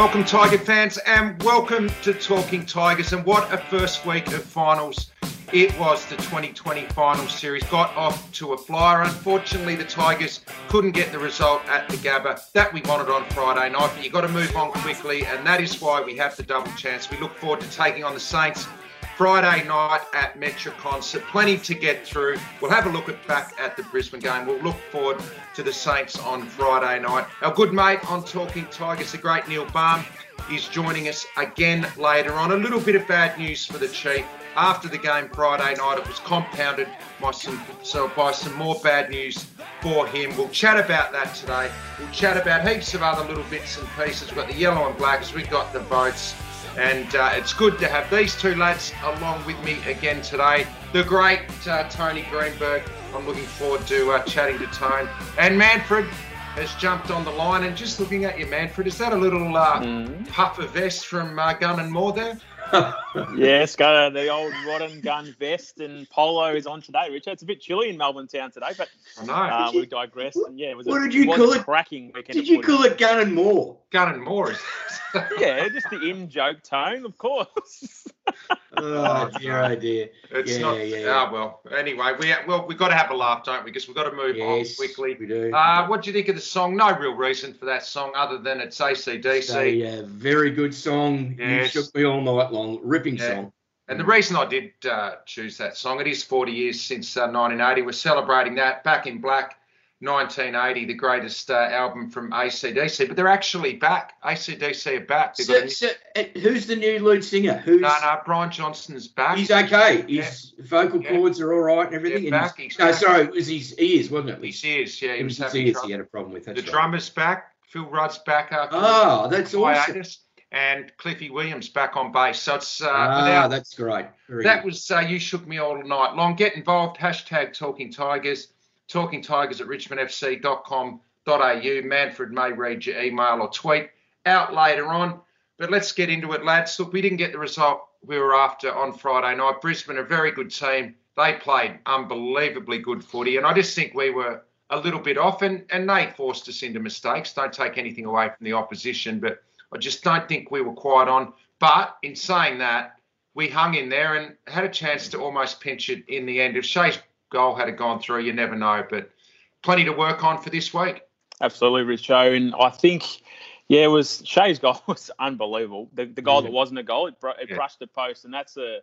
Welcome, Tiger fans, and welcome to Talking Tigers. And what a first week of finals it was. The 2020 final series got off to a flyer. Unfortunately, the Tigers couldn't get the result at the Gabba that we wanted on Friday night, but you've got to move on quickly, and that is why we have the double chance. We look forward to taking on the Saints Friday night at Metricon. So plenty to get through. We'll have a look at back at the Brisbane game. We'll look forward to the Saints on Friday night. Our good mate on Talking Tigers, the great Neil Balme, is joining us again later on. A little bit of bad news for the Chief. After the game Friday night, it was compounded by some, so by some more bad news for him. We'll chat about that today. We'll chat about heaps of other little bits and pieces. We've got the yellow and blacks, we've got the votes. And uh, it's good to have these two lads along with me again today. The great uh, Tony Greenberg. I'm looking forward to uh, chatting to Tone. And Manfred has jumped on the line. And just looking at you, Manfred, is that a little mm. puffer vest from uh, Gun and More there? yes, got uh, the old rod and gun vest and polo is on today, Richard. It's a bit chilly in Melbourne town today, but I know. Uh, we digress. And yeah, it was what a, did you call it? Cracking weekend. Did you call it Gun and More? Gun and More. yeah, just the in joke tone, of course. oh dear, oh dear. It's yeah, not. Yeah, yeah. Oh well. Anyway, we well we've got to have a laugh, don't we? Because we've got to move yes, on quickly. We do. Uh, what do you think of the song? No real reason for that song other than it's ACDC. It's a uh, very good song. Yes. You shook me all night long. Ripping yeah. song. And the reason I did uh, choose that song, it is 40 years since uh, 1980. We're celebrating that. Back in Black, 1980, the greatest uh, album from ACDC. But they're actually back. ACDC are back. So, so, uh, who's the new lead singer? Who's... No, no, Brian Johnson's back. He's okay. His yeah. vocal cords yeah. are all right and everything. Yeah, back. He's no, back. sorry, it was his ears, wasn't it? His ears, yeah. He it was, was his ears he had a problem with. That's the right. drummer's back. Phil Rudd's back after. Oh, that's awesome and Cliffy Williams back on bass. So it's uh, ah, without, that's great. Very that good. was uh, you shook me all night long. Get involved. Hashtag Talking Tigers. Talking Tigers at richmondfc.com.au. Manfred may read your email or tweet out later on. But let's get into it, lads. Look, we didn't get the result we were after on Friday night. Brisbane, a very good team. They played unbelievably good footy, and I just think we were a little bit off, and, and they forced us into mistakes. Don't take anything away from the opposition, but I just don't think we were quite on. But in saying that, we hung in there and had a chance to almost pinch it in the end. If Shai's goal had it gone through, you never know. But plenty to work on for this week. Absolutely, Richo. And I think, yeah, it was Shai's goal was unbelievable. The, the goal that wasn't a goal, it, it yeah. brushed the post, and that's a.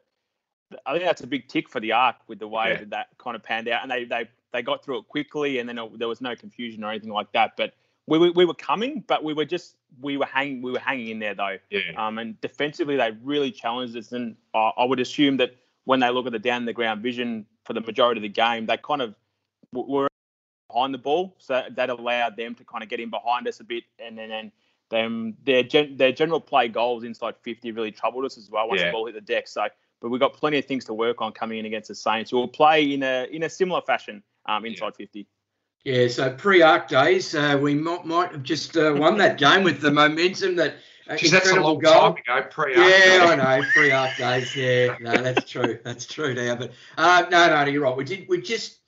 I think that's a big tick for the arc with the way yeah. that that kind of panned out, and they they they got through it quickly, and then it, there was no confusion or anything like that. But we, we, we were coming, but we were just we were hanging we were hanging in there though. Yeah. Um, and defensively they really challenged us, and I, I would assume that when they look at the down the ground vision for the majority of the game, they kind of were behind the ball, so that allowed them to kind of get in behind us a bit, and then and them their gen, their general play goals inside 50 really troubled us as well once yeah. the ball hit the deck. So, but we've got plenty of things to work on coming in against the Saints, who will play in a in a similar fashion um, inside yeah. 50. Yeah, so pre-arc days, uh, we might, might have just uh, won that game with the momentum that Jeez, that's a long goal. time ago, pre-arc Yeah, I know, pre-arc days. Yeah, no, that's true. That's true now. But uh, no, no, you're right. We did. We just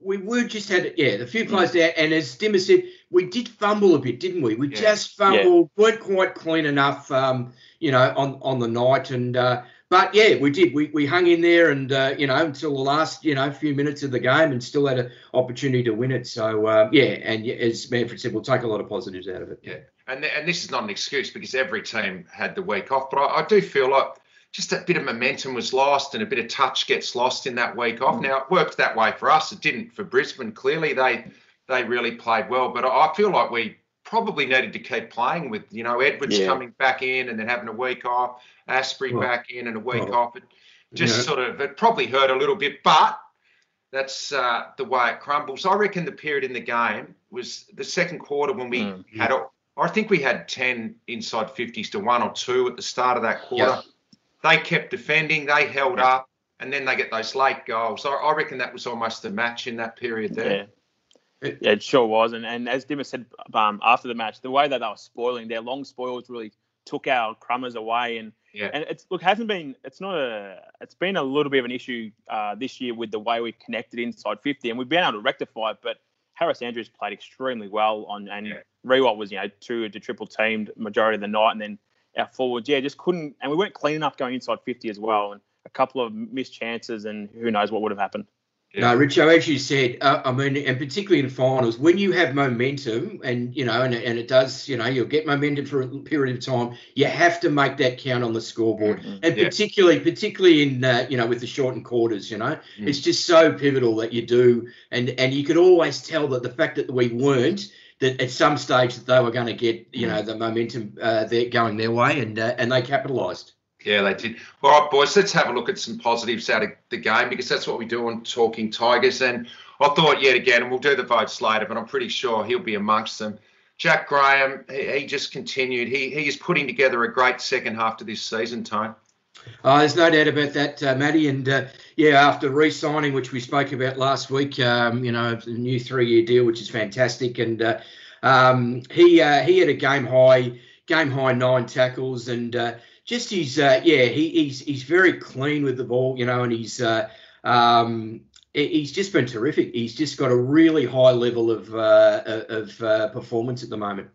we were just had yeah, the few plays there, and as Dimmer said, we did fumble a bit, didn't we? We yeah. just fumbled, yeah. weren't quite clean enough, um, you know, on on the night, and uh, but yeah, we did. We, we hung in there, and uh, you know, until the last you know few minutes of the game, and still had an opportunity to win it. So uh, yeah, and as Manfred said, we'll take a lot of positives out of it. Yeah, and and this is not an excuse because every team had the week off, but I, I do feel like just a bit of momentum was lost and a bit of touch gets lost in that week off. Mm. Now it worked that way for us. It didn't for Brisbane. Clearly, they they really played well, but I feel like we probably needed to keep playing with you know Edwards yeah. coming back in and then having a week off, Astbury back in and a week off. It just yeah. sort of it probably hurt a little bit, but that's uh, the way it crumbles. I reckon the period in the game was the second quarter when we mm, had a, I think we had ten inside fifties to one or two at the start of that quarter. They kept defending, they held up, and then they get those late goals. I, I reckon that was almost the match in that period there. It, yeah, it sure was. And, and as Dimmer said um, after the match, the way that they were spoiling, their long spoils really took our crummers away. And yeah. and it's look hasn't been it's not a it's been a little bit of an issue uh, this year with the way we connected inside 50, and we've been able to rectify it. But Harris Andrews played extremely well on and yeah. Riewoldt was, you know, two to triple teamed majority of the night, and then our forwards, yeah, just couldn't, and we weren't clean enough going inside 50 as well, and a couple of missed chances, and who knows what would have happened. Yeah. No, Richo, as you said, uh, I mean, and particularly in finals, when you have momentum, and you know, and, and it does, you know, you'll get momentum for a period of time. You have to make that count on the scoreboard, mm-hmm. and yeah. particularly, particularly in, uh, you know, with the shortened quarters, you know, mm. it's just so pivotal that you do, and and you could always tell that the fact that we weren't that at some stage that they were going to get, you know, mm. the momentum uh, there going their way, and uh, and they capitalised. Yeah, they did. All right, boys, let's have a look at some positives out of the game because that's what we do on Talking Tigers. And I thought yet again, and we'll do the votes later, but I'm pretty sure he'll be amongst them. Jack Graham, he, he just continued. He he is putting together a great second half to this season, Tone. Oh, there's no doubt about that, uh, Matty. And uh, yeah, after re-signing, which we spoke about last week, um, you know, a new three-year deal, which is fantastic. And uh, um, he uh, he had a game high, game high nine tackles, and uh, just he's uh, yeah he, he's he's very clean with the ball, you know, and he's uh, um, he's just been terrific. He's just got a really high level of uh, of uh, performance at the moment.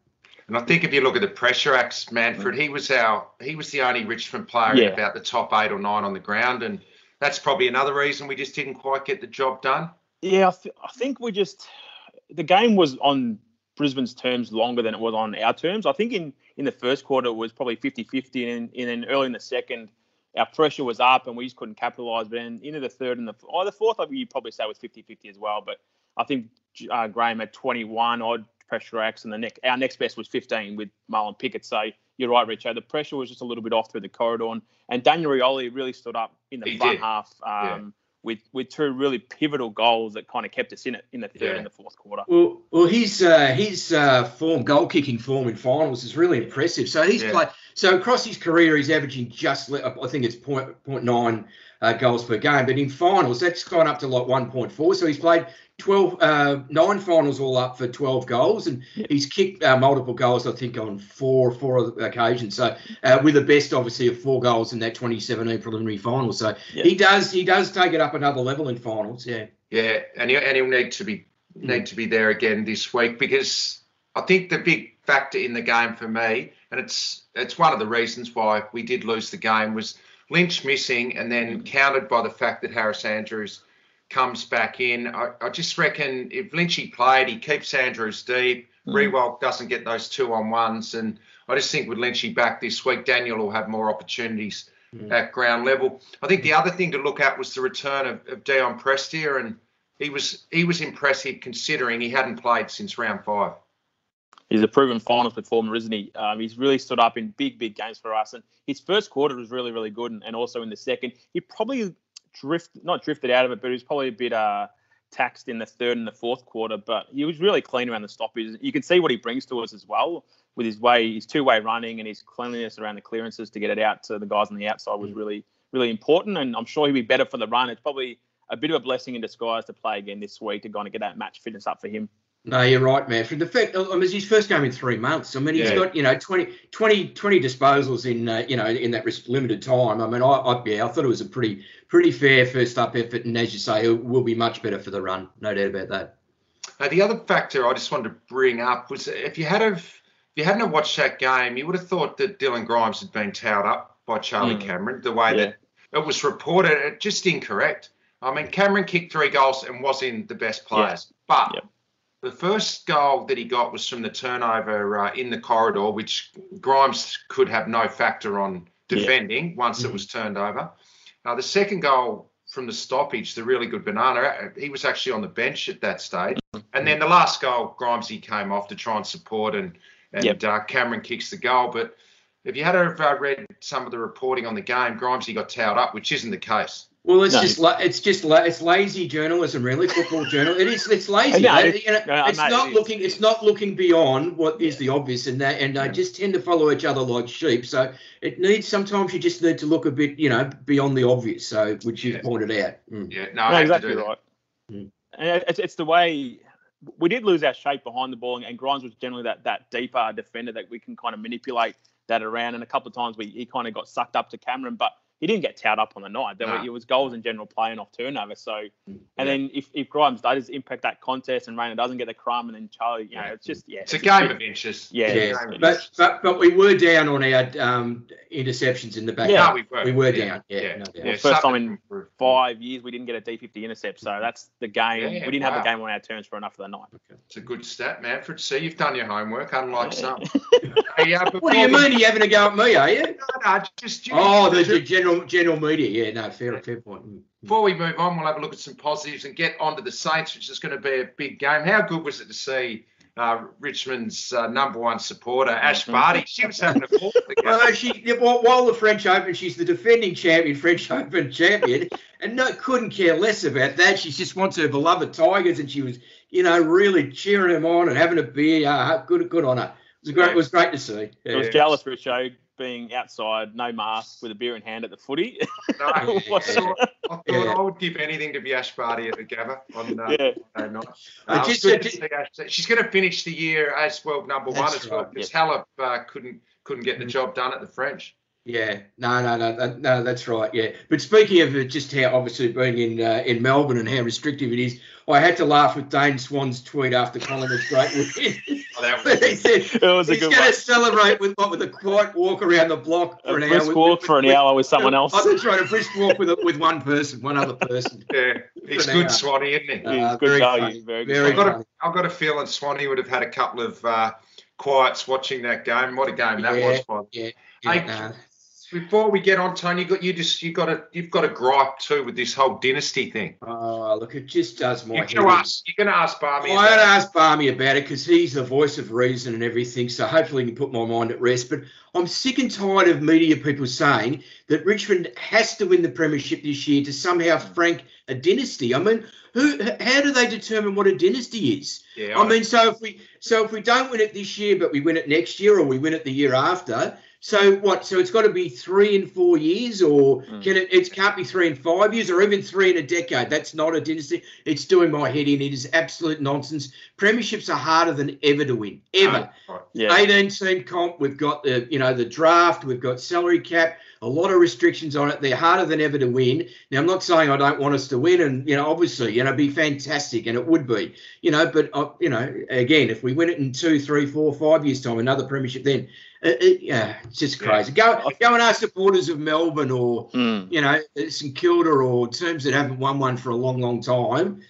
And I think if you look at the pressure acts, Manfred, he was our he was the only Richmond player yeah. in about the top eight or nine on the ground, and that's probably another reason we just didn't quite get the job done. Yeah, I, th- I think we just the game was on Brisbane's terms longer than it was on our terms. I think in, in the first quarter it was probably 50-50, and, and then early in the second, our pressure was up and we just couldn't capitalise. But then into the third and the oh, the fourth, I you probably say was 50-50 as well. But I think uh, Graham had 21 odd pressure acts, and the next our next best was 15 with Marlon Pickett. So you're right, Richard. The pressure was just a little bit off through the corridor, and, and Daniel Rioli really stood up in the he front did. half. Um, yeah with with two really pivotal goals that kind of kept us in it in the third yeah. and the fourth quarter. Well, well, his uh, his uh, form, goal kicking form in finals is really impressive. So he's yeah. played. So across his career, he's averaging just I think it's point point nine uh, goals per game, but in finals that's gone up to like one point four. So he's played 12, uh, nine finals all up for 12 goals, and yeah. he's kicked uh, multiple goals, I think, on four four occasions. So uh, with the best, obviously, of four goals in that 2017 preliminary final. So yeah. he does he does take it up another level in finals. Yeah. Yeah, and he, and he'll need to be need to be there again this week because I think the big factor in the game for me, and it's it's one of the reasons why we did lose the game, was Lynch missing, and then countered by the fact that Harris Andrews comes back in. I, I just reckon if Lynchy played, he keeps Andrews deep. Mm. Doesn't get those two on ones. And I just think with Lynchy back this week, Daniel will have more opportunities mm. at ground level. I think the other thing to look at was the return of, of Dion Prestia, and he was he was impressive considering he hadn't played since round five. He's a proven finals performer, isn't he? Um, he's really stood up in big, big games for us. And his first quarter was really, really good. And, and also in the second, he probably drift not drifted out of it, but he was probably a bit uh, taxed in the third and the fourth quarter. But he was really clean around the stoppages. You can see what he brings to us as well with his way, his two way running and his cleanliness around the clearances to get it out to the guys on the outside was mm. really, really important. And I'm sure he'll be better for the run. It's probably a bit of a blessing in disguise to play again this week to kind of get that match fitness up for him. No, you're right, man. From the fact, I mean, his first game in three months. I mean, he's yeah. got you know 20, 20, 20 disposals in uh, you know in that limited time. I mean, I, I, yeah, I thought it was a pretty pretty fair first up effort, and as you say, it will be much better for the run. No doubt about that. Uh, the other factor I just wanted to bring up was if you had have if you hadn't watched that game, you would have thought that Dylan Grimes had been towed up by Charlie mm. Cameron. The way yeah. that it was reported, just incorrect. I mean, Cameron kicked three goals and was in the best players, yeah. but the first goal that he got was from the turnover uh, in the corridor, which Grimes could have no factor on defending yeah. once mm-hmm. it was turned over. Uh, the second goal from the stoppage, the really good banana, uh, he was actually on the bench at that stage. Mm-hmm. And then the last goal, Grimes he came off to try and support, and and yep. uh, Cameron kicks the goal. But if you had read some of the reporting on the game, Grimes he got towed up, which isn't the case. Well, it's no. just it's just it's lazy journalism, really. Football journal. It is it's lazy. No, it, you know, no, it's not it looking it's not looking beyond what is the obvious, and that and they just tend to follow each other like sheep. So it needs sometimes you just need to look a bit, you know, beyond the obvious. So which you yeah. pointed out. Mm. Yeah, no, exactly right. Mm. And it's it's the way we did lose our shape behind the ball, and Grimes was generally that that deeper defender that we can kind of manipulate that around. And a couple of times we he kind of got sucked up to Cameron, but he didn't get towed up on the night. There No. were, it was goals and general play and off turnover. So, and Yeah. then if, if Grimes does impact that contest and Rayner doesn't get the crumb, and then Charlie, you know, it's just yeah, It's a a game bit- of inches. Yeah, Yeah, it's- but, but but we were down on our um, interceptions in the back. Yeah. No, we were. we were Yeah, down. Yeah, yeah, no doubt. yeah, First time in to five years we didn't get a D50 intercept. So that's the game. Yeah, we didn't have wow. the game on our terms for enough of the night. It's a good stat, Manfred. See, you've done your homework, unlike Yeah. some. Hey, uh, What do you before we- mean? Are you having a go at me? Are you? No, no, just Oh, the, the general general media. Yeah, no, fair fair point. Mm. Before we move on, we'll have a look at some positives and get onto the Saints, which is going to be a big game. How good was it to see uh, Richmond's uh, number one supporter, Ash Mhm. Barty? She was having a ball. at the game. Well, she while while the French Open, she's the defending champion, French Open champion, and no couldn't care less about that. She just wants her beloved Tigers, and she was, you know, really cheering them on and having a beer. Uh, good, good on her. It was great. It was great to see. I was Yeah. jealous for a show being outside, no mask, with a beer in hand at the footy. No, Yeah. I thought, I, thought Yeah. I would give anything to be Ash Barty at the Gabba on uh, yeah, Monday night. I Um, just- good just- Ash- She's going to finish the year as world number one as well right, because yeah. Halep uh, couldn't couldn't get the Mhm. job done at the French. Yeah, no, no, no, no, no, that's right. Yeah, but speaking of just how obviously being in uh, in Melbourne and how restrictive it is, I had to laugh with Dane Swan's tweet after Collingwood's great win. Oh, that was he said it was a he's going to celebrate with what with a quiet walk around the block for A an brisk hour. walk for an hour with someone else. I was trying to brisk walk with with one person, one other person. yeah, he's For hour. good, Swanee, isn't he? Uh, He's good very value, funny, very good I've got, a, I've got a feeling Swanee would have had a couple of uh, quiets watching that game. What a game that Yeah. was! By Yeah, Hey, nah. Before we get on, Tony, you got you just you got a you've got a gripe too with this whole dynasty thing. Oh, look, it just does my You're head. to ask you're going to ask Balmey. I'm about going to it. ask Balmey about it because he's the voice of reason and everything. So hopefully he can put my mind at rest. But I'm sick and tired of media people saying that Richmond has to win the premiership this year to somehow frank a dynasty. I mean, who? How do they determine what a dynasty is? Yeah, I mean, so if we so if we don't win it this year, but we win it next year, or we win it the year after. So what? So it's got to be three in four years, or Mm. can it? It can't be three in five years, or even three in a decade. That's not a dynasty. It's doing my head in. It is absolute nonsense. Premierships are harder than ever to win. Ever. Oh, right. Yeah, 18 team comp. We've got the you know the draft. We've got salary cap. A lot of restrictions on it. They're harder than ever to win. Now I'm not saying I don't want us to win, and you know obviously you know be fantastic, and it would be you know. But uh, you know again, if we win it in two, three, four, five years time, another premiership, then it, it, yeah, it's just crazy. Go go and ask supporters of Melbourne or Mm. you know St Kilda or teams that haven't won one for a long, long time.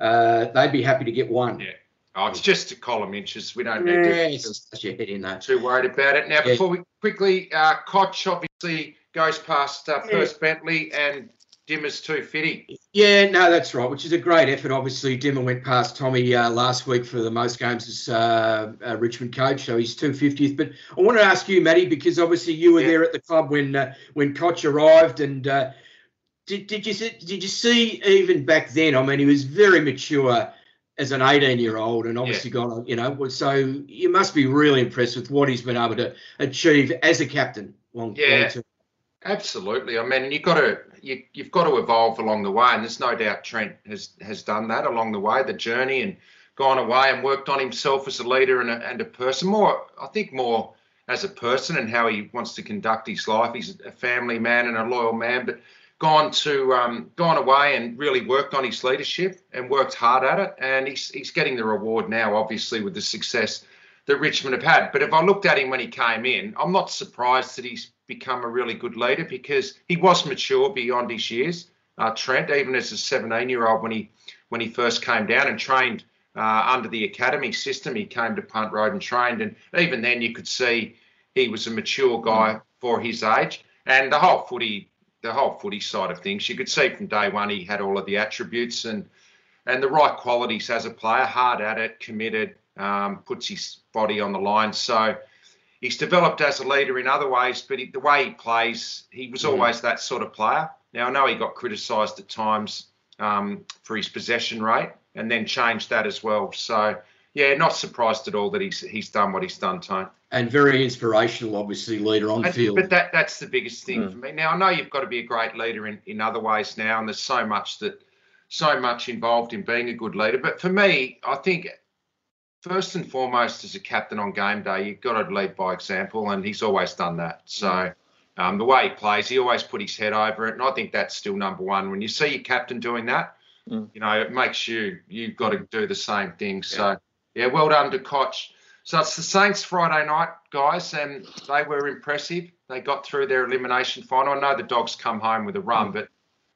Uh, they'd be happy to get one. Yeah. Oh, it's just a column inches. We don't need to Yes, that's your head in that. too worried about it. Now, Yeah. before we quickly, uh, Cotch obviously goes past uh, Yeah. Percy Bentley and Dimmers 250. Yeah, no, that's right, which is a great effort. Obviously, Dimmer went past Tommy uh, last week for the most games as uh, uh, Richmond coach, so he's 250th. But I want to ask you, Matty, because obviously you were Yeah. there at the club when uh, when Cotch arrived, and uh, did, did you see, did you see even back then? I mean, he was very mature as an 18 year old, and obviously got you know. So you must be really impressed with what he's been able to achieve as a captain. Long, Yeah. long term. Absolutely. I mean, you've got to you, you've got to evolve along the way, and there's no doubt Trent has has done that along the way, the journey, and gone away and worked on himself as a leader and a, and a person. More, I think, more as a person and how he wants to conduct his life. He's a family man and a loyal man, but gone to um, gone away and really worked on his leadership and worked hard at it, and he's he's getting the reward now, obviously, with the success that Richmond have had. But if I looked at him when he came in, I'm not surprised that he's become a really good leader because he was mature beyond his years. Uh, Trent, even as a 17 year old, when he when he first came down and trained uh, under the academy system, he came to Punt Road and trained, and even then you could see he was a mature guy for his age. And the whole footy, the whole footy side of things, you could see from day one he had all of the attributes and and the right qualities as a player, hard at it, committed, um, puts his body on the line. So he's developed as a leader in other ways, but he, the way he plays, he was Mm. always that sort of player. Now I know he got criticised at times um, for his possession rate, and then changed that as well. So yeah, not surprised at all that he's he's done what he's done, Tone. And very inspirational, obviously, leader on And- field. But that that's the biggest thing Mm. for me. Now I know you've got to be a great leader in, in other ways now, and there's so much that so much involved in being a good leader. But for me, I think first and foremost, as a captain on game day, you've got to lead by example, and he's always done that. So Um, the way he plays, he always put his head over it, and I think that's still number one. When you see your captain doing that, Mm. you know it makes you you've got to do the same thing. So yeah, well done to Cotch. So it's the Saints Friday night, guys, and they were impressive. They got through their elimination final. I know the Dogs come home with a run, but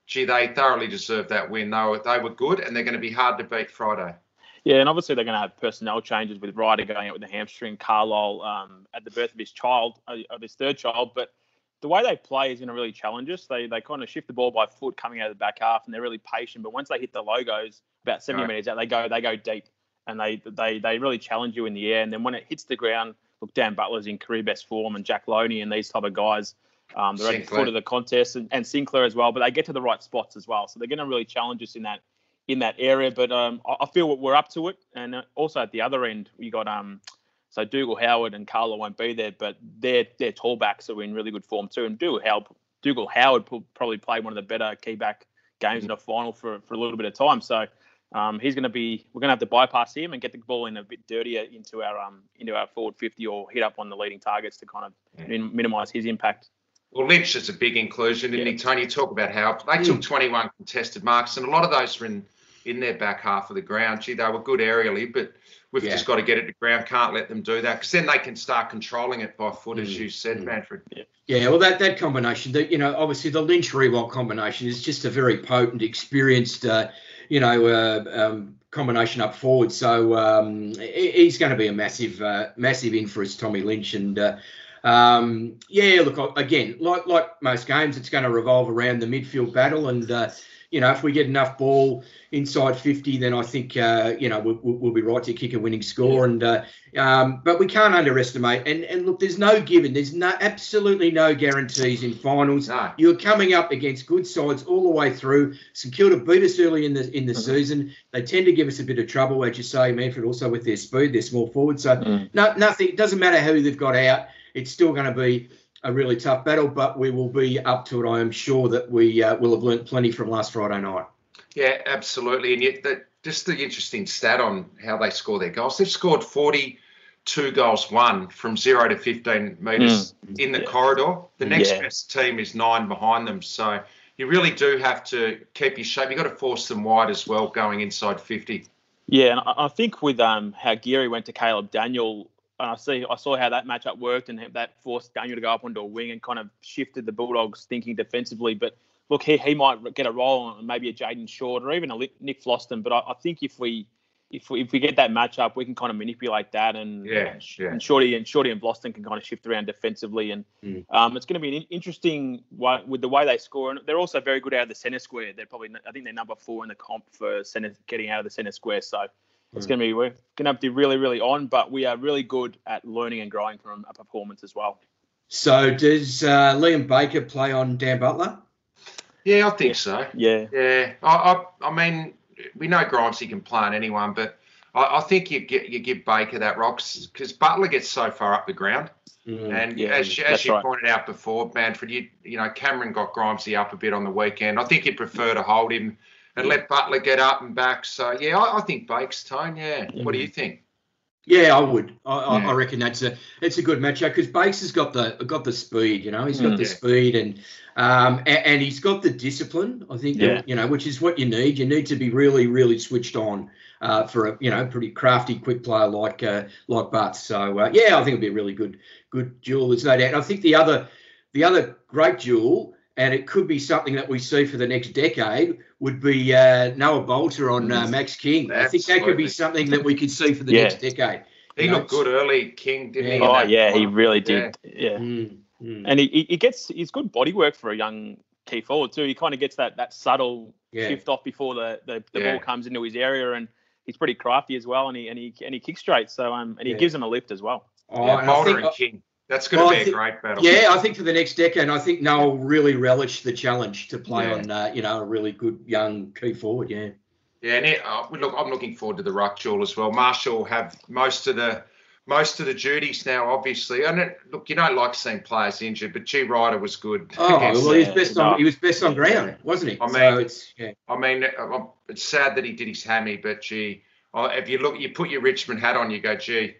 gee, they thoroughly deserved that win. They were, they were good, and they're going to be hard to beat Friday. Yeah, and obviously they're going to have personnel changes with Ryder going out with the hamstring, Carlisle um, at the birth of his child, uh, of his third child. But the way they play is going to really challenge us. They they kind of shift the ball by foot coming out of the back half, and they're really patient. But once they hit the logos, about 70 Right. metres out, they go they go deep, and they they they really challenge you in the air. And then when it hits the ground, look, Dan Butler's in career best form, and Jack Lonie and these type of guys. Um, they're at the foot of the contest, and, and Sinclair as well. But they get to the right spots as well, so they're going to really challenge us in that in that area. But um, I, I feel we're up to it. And uh, also at the other end, we got um, so Dougal Howard and Carlo won't be there, but their their tall backs are in really good form too. And Dougal Howard, Dougal Howard probably played one of the better key back games in a final for, for a little bit of time. So um, he's going to be we're going to have to bypass him and get the ball in a bit dirtier into our um into our forward 50 or hit up on the leading targets to kind of Yeah. min- minimise his impact. Well, Lynch is a big inclusion, isn't he, Tony? You talk about how they took 21 contested marks, and a lot of those were in, in their back half of the ground. Gee, they were good aerially, but we've Yeah. just got to get it to ground. Can't let them do that because then they can start controlling it by foot, as Mm. you said, Mm. Manfred. Yeah, well, that, that combination, the, you know, obviously the Lynch Riewoldt combination is just a very potent, experienced, uh, you know, uh, um, combination up forward. So um, he's going to be a massive, uh, massive in for us, Tommy Lynch. And uh, um, yeah, look, again, like like most games, it's going to revolve around the midfield battle. And uh, you know, if we get enough ball inside 50, then I think uh, you know we'll, we'll be right to kick a winning score. And uh, um, but we can't underestimate. And and look, there's no given. There's no absolutely no guarantees in finals. No. You're coming up against good sides all the way through. St Kilda beat us early in the in the Mhm. season. They tend to give us a bit of trouble, as you say, Manfred. Also with their speed, their small forward. So Mm. no, nothing. It doesn't matter who they've got out. It's still going to be a really tough battle, but we will be up to it. I am sure that we uh, will have learnt plenty from last Friday night. Yeah, absolutely. And yet, the, just the interesting stat on how they score their goals. They've scored 42 goals, one from zero to 15 metres in the Yeah. corridor. The next Yeah. best team is nine behind them. So you really do have to keep your shape. You've got to force them wide as well, going inside 50. Yeah, and I I think with um how Geary went to Caleb Daniel, and I see I saw how that matchup worked, and that forced Daniel to go up onto a wing and kind of shifted the Bulldogs thinking defensively. But look, he, he might get a role on maybe a Jayden Short or even a Nick Vlastuin. But I, I think if we if we, if we get that matchup, we can kind of manipulate that, and Yeah, and, yeah. and Shorty and Shorty and Floston can kind of shift around defensively, and Mm. um, it's going to be an interesting way, with the way they score, and they're also very good out of the centre square. They're probably I think they're number four in the comp for centre getting out of the centre square, so. It's Mm. going to be we're going to have to be really, really on, but we are really good at learning and growing from a performance as well. So does uh, Liam Baker play on Dan Butler? Yeah, I think Yeah. so. Yeah, Yeah, I, I, I mean, we know Grimesy can play on anyone, but I, I think you get you give Baker that rocks because Butler gets so far up the ground, Mm. and Yeah, as, you- as you right. pointed out before, Manfred, you you know Cameron got Grimesy up a bit on the weekend. I think you'd prefer to hold him and let Butler get up and back. So yeah, I, I think Bake's tone. Yeah, what do you think? Yeah, I would. I, I, Yeah. I reckon that's a it's a good matchup because Bakes has got the got the speed. You know, he's got Mm. the Yeah. speed and um and, and he's got the discipline. I think Yeah. you know, which is what you need. You need to be really really switched on uh, for a you know pretty crafty quick player like uh, like Butts. So uh, yeah, I think it'd be a really good good duel. There's no doubt. And I think the other the other great duel. And it could be something that we see for the next decade. Would be uh, Noah Balta on uh, Max King. I think that could be something that we could see for the Yeah. next decade. He You know, looked good early, King, didn't he? Yeah. in oh that yeah, he really did. Yeah, Mm, mm. and he, he- he gets he's good body work for a young key forward too. He kind of gets that that subtle Yeah. shift off before the the, the Yeah. ball comes into his area, and he's pretty crafty as well, and he and he and he kicks straight. So um, and he Yeah. gives him a lift as well. Oh, Yeah, and I think- and King. That's going to Well, be a great battle. yeah, I think for the next decade, I think will really relish the challenge to play Yeah. on, uh, you know, a really good young key forward. Yeah. Yeah, and it, uh, look, I'm looking forward to the ruck duel as well. Marshall have most of the most of the duties now, obviously. And it, look, you don't like seeing players injured, but G Ryder was good. Oh well, he was best on he was best on ground, wasn't he? I so mean- it's yeah. I mean, uh, it's sad that he did his hammy, but gee, uh, if you look, you put your Richmond hat on, you go, gee,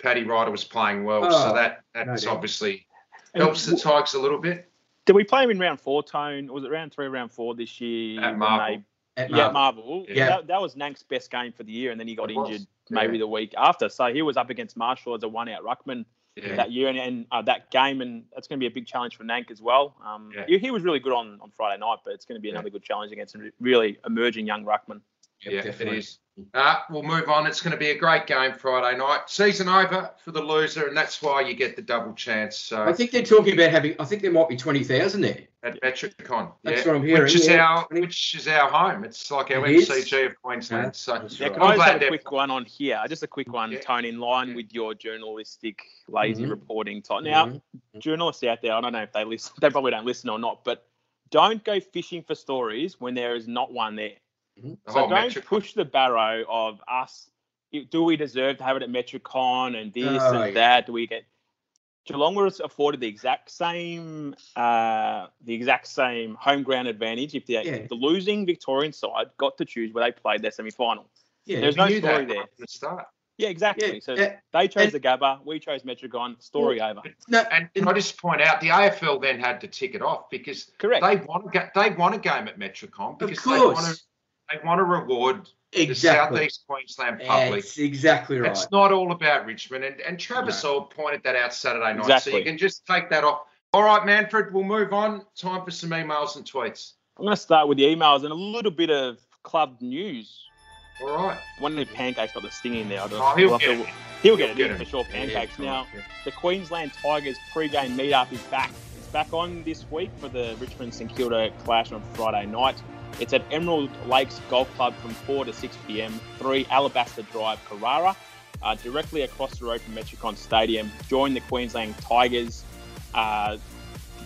Paddy Ryder was playing well. Oh, so that that's doubt. obviously helps the Tigers a little bit. Did we play him in round four, Tone? Was it round three, round four this year? At Marvel. they- At yeah, Marvel. Marvel. Yeah. That, that was Nank's best game for the year, and then he got It was. injured maybe Yeah. the week after. So he was up against Marshall as a one-out ruckman Yeah. that year, and, and uh, that game, and that's going to be a big challenge for Nank as well. Um, Yeah. he, he was really good on, on Friday night, but it's going to be Yeah. another good challenge against a really emerging young ruckman. Yep, yeah, definitely. it is. Uh, we'll move on. It's going to be a great game Friday night. Season over for the loser, and that's why you get the double chance. So I think they're talking about having. I think there might be twenty thousand there. at Metricon, That's yeah, what I'm hearing, which is yeah. our which is our home. It's like our It is. MCG of Queensland. Yeah, so that's Yeah, right. can I'm I just have a quick one on here? Just a quick one, Yeah. Tone, in line Yeah. with your journalistic lazy Mhm. reporting. Type. Now, Mhm. journalists out there, I don't know if they listen, they probably don't listen or not, but don't go fishing for stories when there is not one there. Mhm. So don't Metricon. push the barrow of us. Do we deserve to have it at Metricon and this Oh, and yeah. that? Do we get Geelong was afforded the exact same uh, the exact same home ground advantage if the, Yeah. the losing Victorian side got to choose where they played their semi final. Yeah. There's no story there. from the start. Yeah, exactly. Yeah, so yeah. they chose and- the Gabba, we chose Metricon. Story over. No, And can I just point out the AFL then had to tick it off because Correct. they want to get they want a game at Metricon of because they want to course. They want to reward the Exactly. southeast Queensland public. That's exactly right. It's not all about Richmond, and, and Travis Auld pointed that out Saturday night, so you can just take that off. All right, Manfred, we'll move on. Time for some emails and tweets. I'm going to start with the emails and a little bit of club news. All right. One of the pancakes got the sting in there. I don't, Oh, he'll we'll get to- it. he'll get it He'll in get for sure. Pancakes. Now, the Queensland Tigers pre-game meetup is back. It's back on this week for the Richmond St Kilda clash on Friday night. It's at Emerald Lakes Golf Club from 4 to 6 p.m. 3 Alabaster Drive, Carrara, uh, directly across the road from Metricon Stadium. Join the Queensland Tigers uh,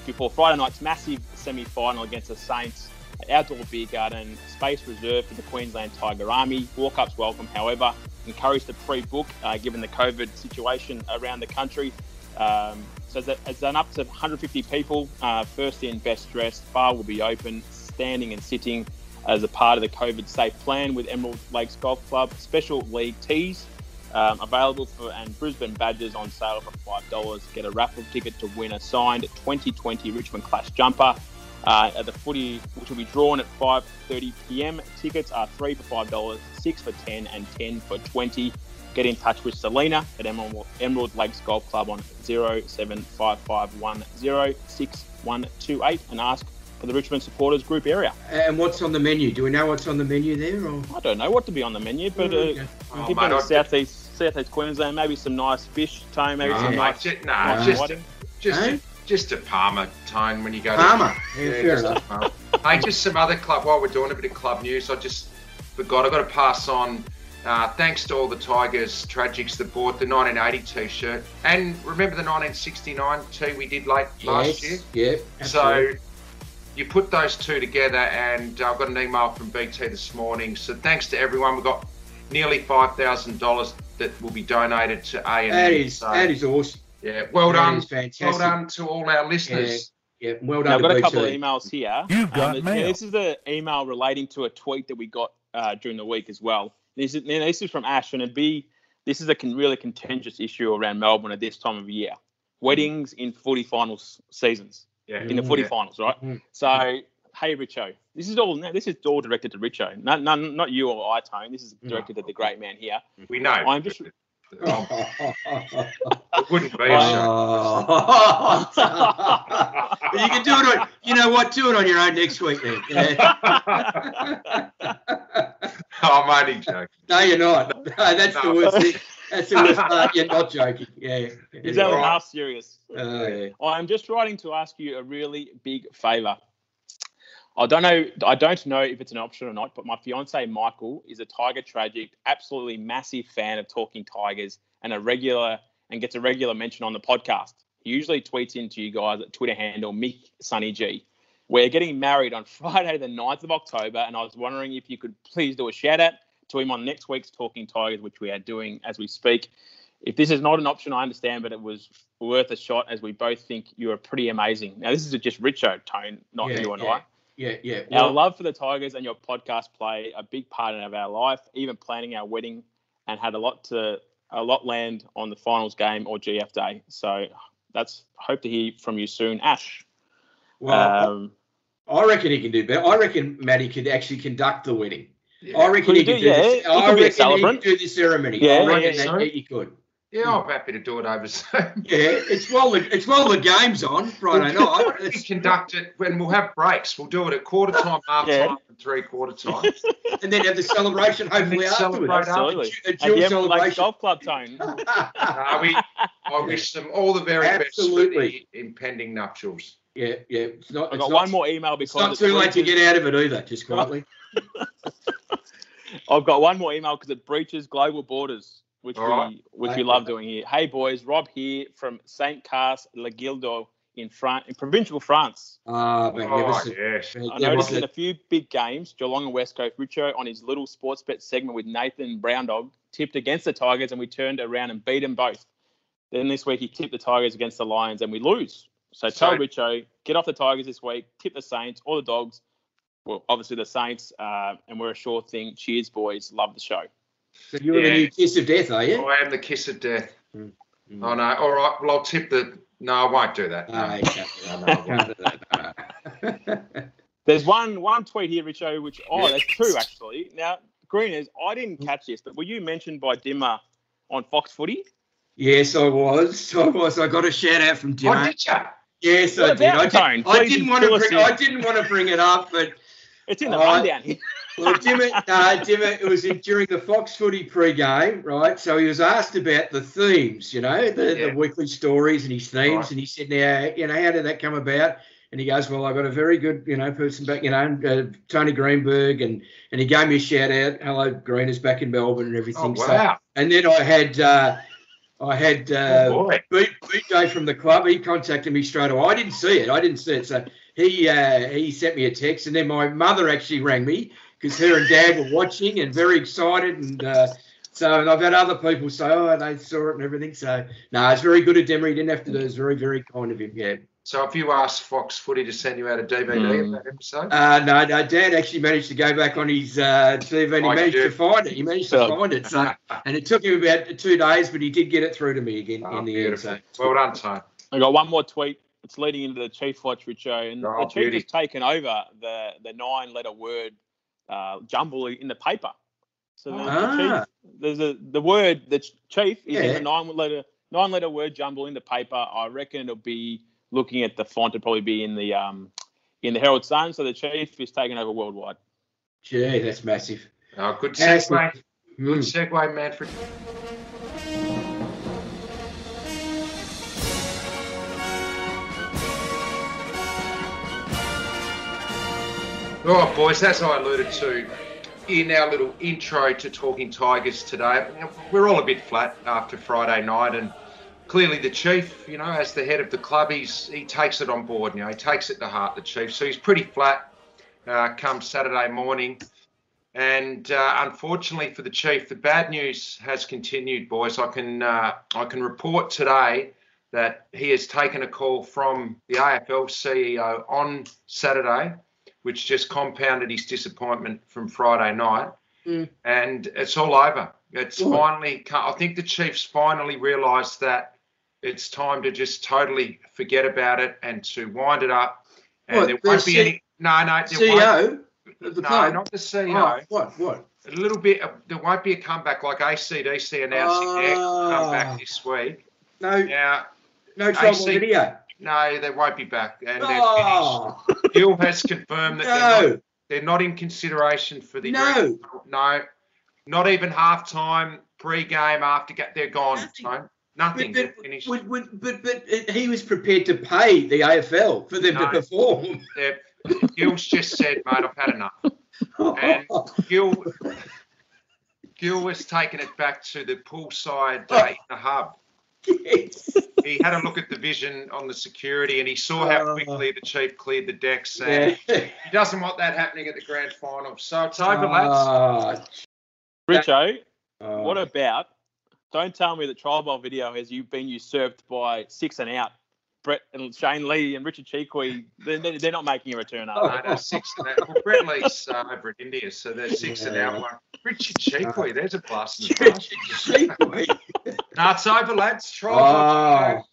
before Friday night's massive semi-final against the Saints. Outdoor beer garden, space reserved for the Queensland Tiger Army. Walk-ups welcome, however. Encouraged to pre-book uh, given the COVID situation around the country. Um, so it's, done up to 150 people. Uh, first in, best dressed. Bar will be open, standing and sitting as a part of the COVID safe plan with Emerald Lakes Golf Club. Special league tees um, available for and Brisbane badges on sale for five dollars. Get a raffle ticket to win a signed 2020 Richmond Clash jumper. Uh, at the footy, which will be drawn at 5:30 p.m. Tickets are three for five dollars, six for ten, and ten for twenty. Get in touch with Selena at Emerald, Emerald Lakes Golf Club on 0755106128 and ask for the Richmond Supporters Group area. And what's on the menu? Do we know what's on the menu there? Or? I don't know what to be on the menu, but uh, Okay. Oh, given mate, the southeast, southeast Queensland, maybe some nice fish, tone, maybe No, some mate, nice ju- nah, No. just, whiting. just, No? just a Palmer tone when you go to Palmer. Yeah, Yeah, just. Palmer. hey, just some other club. While we're doing a bit of club news, I just forgot. I've got to pass on. Uh, thanks to all the Tigers tragics that bought the 1980 T-shirt, and remember the 1969 tee we did late last year. Yes. Yeah. So absolutely. You put those two together, and I've got an email from BT this morning. So thanks to everyone. We've got nearly five thousand dollars that will be donated to A and that is So, that is awesome. yeah, well That done, is fantastic. well done to all our listeners. Yeah, well Now, done. I've got to a couple of emails here. You've got Um, mail. This is the email relating to a tweet that we got uh, during the week as well. This is, this is from Ash, and it'd be this is a con- really contentious issue around Melbourne at this time of year. Weddings in footy finals seasons, Yeah, in the footy Yeah. finals, right? Mhm. So, hey, Richo, this is all no, this is all directed to Richo, not, not, not you or I, Tone. This is directed to the great man here. we know. I'm just- it wouldn't be a show. You can do it on. You know what? Do it on your own next week then. Yeah. I'm only joking. no, you're not. No, that's the worst thing. That's the worst part. You're not joking. Yeah. Yeah. only Right. half serious. Oh, yeah. Oh, I'm just writing to ask you a really big favour. I don't know. I don't know if it's an option or not, but my fiance Michael is a Tiger tragic, absolutely massive fan of talking Tigers, and a regular and gets a regular mention on the podcast. He usually tweets into you guys at Twitter handle Mick Sunny G. We're getting married on Friday, the 9th of October, and I was wondering if you could please do a shout out to him on next week's Talking Tigers, which we are doing as we speak. If this is not an option, I understand, but it was worth a shot as we both think you are pretty amazing. Now, this is just Richo tone, not Yeah, you and yeah. I. Yeah, yeah. Our Well, love for the Tigers and your podcast play a big part of our life, even planning our wedding, and had a lot to a lot land on the finals game or GF day. So that's hope to hear from you soon, Ash. Well, um, I reckon he can do better. I reckon Matty could actually conduct the wedding. Yeah. I reckon Could he he could do- do, yeah, this. I could be a reckon he celebrant. could do the ceremony. Yeah, I yeah, reckon yeah. that he could. Yeah, I'm happy to do it over Zoom. Yeah, it's while the it's while the game's on Friday night. We It's- conduct it when we'll have breaks. We'll do it at quarter time, half Yeah. time, and three quarter time. and then have the celebration hopefully then afterwards. celebrate absolutely. A And dual you have like celebration. golf club tone. Uh, we, I wish them all the very best for Absolutely. the impending nuptials. yeah, yeah. It's not. I It's got not, one more email It's because not too late to get out of it either. Just quietly. I've got one more email because it breaches global borders, which All we right. which we Right. love doing here. Hey boys, Rob here from Saint-Cast-le-Guildo in France, in provincial France. Ah, Oh, magnificent. yes. I noticed in a few big games, Geelong and West Coast, Richo on his little sports bet segment with Nathan Brown Dog tipped against the Tigers and we turned around and beat them both. Then this week he tipped the Tigers against the Lions and we lose. So tell So- Richo, get off the Tigers this week, tip the Saints or the Dogs. Well, obviously the Saints, uh, and we're a sure thing. Cheers, boys. Love the show. So you're the new kiss of death, are you? I am the kiss of death. Mm. Oh no! All right. Well, I'll tip the. No, I won't do that. Ah, No. you can't do that. No, do that. There's one one tweet here, Richo, which oh, that's true actually. Now, Greeners, I didn't catch this, but were you mentioned by Dimmer on Fox Footy? Yes, I was. I was. I got a shout out from Oh, Dimmer. did you? Yes, What I did. I, did, I didn't want to bring. I didn't want to bring it up, but It's in the Oh, I- rundown here. well, Dimmer, no, Dimmer, it was in, during the Fox Footy pre-game, right? So he was asked about the themes, you know, the, Yeah. the weekly stories and his themes, Right. and he said, "Now, you know, how did that come about?" And he goes, "Well, I got a very good, you know, person back, you know, uh, Tony Greenberg, and and he gave me a shout out. Hello, Green is back in Melbourne and Oh everything. So, wow! and then I had, uh, I had uh, oh boy! Beat, Beat Day from the club. He contacted me straight away. I didn't see it. I didn't see it. So he uh, he sent me a text, and then my mother actually rang me because her and dad were watching and very excited. And uh, so and I've had other people say, oh, they saw it and everything. So no, it's very good of Demery. He didn't have to do. It's very very kind of him. Yeah. So if you asked Fox Footy to send you out a DVD Mm. of that episode, Uh, no, no, Dad actually managed to go back on his uh, TV and he Like managed you to find it. He managed to find it. So, and it took him about two days, but he did get it through to me again Oh, in the beautiful. end. So. well done, Tone. I got one more tweet. It's leading into the Chief Watch, Richo, and Oh, the Chief beauty. has taken over the the nine letter word uh, jumble in the paper. So the, the Ah. Chief, there's a the word the Chief is in Yeah. the nine letter nine letter word jumble in the paper. I reckon it'll be looking at the font. It'll probably be in the um in the Herald Sun. So the Chief is taking over worldwide. Gee, that's massive. Oh, good That's segue. Good Mm. segue, Manfred. All right, boys, as I alluded to in our little intro to Talking Tigers today, we're all a bit flat after Friday night, and clearly the chief, you know, as the head of the club, he's he takes it on board. You know, he takes it to heart, the chief. So he's pretty flat uh, come Saturday morning. And uh, unfortunately for the chief, the bad news has continued, boys. I can uh, I can report today that he has taken a call from the AFL CEO on Saturday, which just compounded his disappointment from Friday night. Mm. And it's all over. It's Good. finally. I think the Chiefs finally realised that it's time to just totally forget about it and to wind it up. And What, there won't be C- any. No, no, there won't CEO of the no, club. not the CEO. Oh, what? What? A little bit. There won't be a comeback like ACDC announcing their Ah. comeback this week. No, Now, no trouble AC video. no, they won't be back, and they're Oh, finished. Gill has confirmed that they're, not, they're not in consideration for the No. no, not even half time, pre-game, after ga- they're gone. Nothing. No, nothing. But, They're but, finished. would, would, but, but he was prepared to pay the AFL for them No. to perform. They're- just said, mate, I've had enough. And- Gil, Gill was taking it back to the poolside uh, in the hub. Yes. he had a look at the vision on the security and he saw how Oh. quickly the chief cleared the decks and Yeah. he doesn't want that happening at the grand final. So it's over, lads. Ah, Richo, ah. what about? Don't tell me that trial ball video has you been usurped by six and out. Brett and Shane Lee and Richard Chee Quee, they're, they're they're not making a return up. No, no, six and out. Well, Brett Lee's uh, over in India, so they're six and out. One. Richard Chee Quee, there's a blast in the past. Cheeky. No, it's over, lads. Trial ball Oh, video.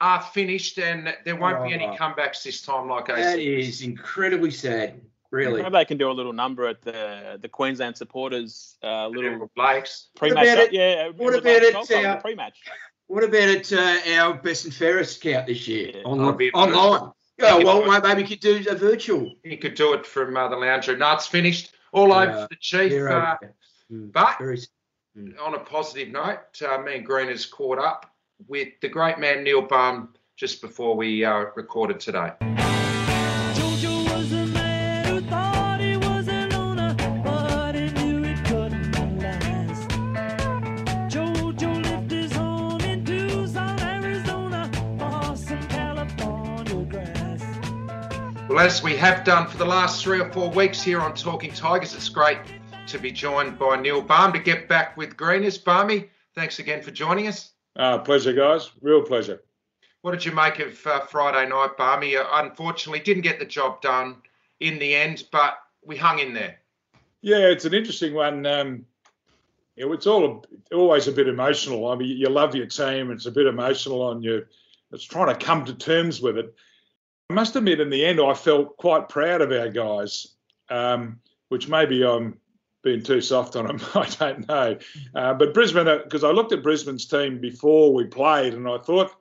are finished, and there won't be any Oh. comebacks this time, like I That said. is incredibly sad. Really. Maybe they can do a little number at the the Queensland supporters uh, little Lakes. pre-match. about it- Yeah, what with about Lance it, Caldwell, uh, pre-match? What about it, uh, our best and fairest count this year Yeah. on, online? Yeah, Yeah. well, maybe we could do a virtual. You could do it from uh, the lounge room. No, it's finished. All over Yeah. for the chief. Zero. Uh, Mm, but very- on a positive note, uh, me and Green has caught up with the great man Neil Balme just before we uh, recorded today. Jojo was a man who thought he was a loner, but he knew it couldn't last. Jojo lived his home in Tucson, Arizona, or some California grass. Well, as we have done for the last three or four weeks here on Talking Tigers, it's great to be joined by Neil Balme to get back with Greeners. Balmey, thanks again for joining us. Uh, pleasure, guys. Real pleasure. What did you make of uh, Friday night, Balmey? Uh, unfortunately, didn't get the job done in the end, but we hung in there. Yeah, it's an interesting one. Um, you know, it's all always a bit emotional. I mean, you love your team. It's a bit emotional on you. It's trying to come to terms with it. I must admit, in the end, I felt quite proud of our guys, um, which maybe I'm being too soft on them. I don't know. Uh, but Brisbane, because I looked at Brisbane's team before we played, and I thought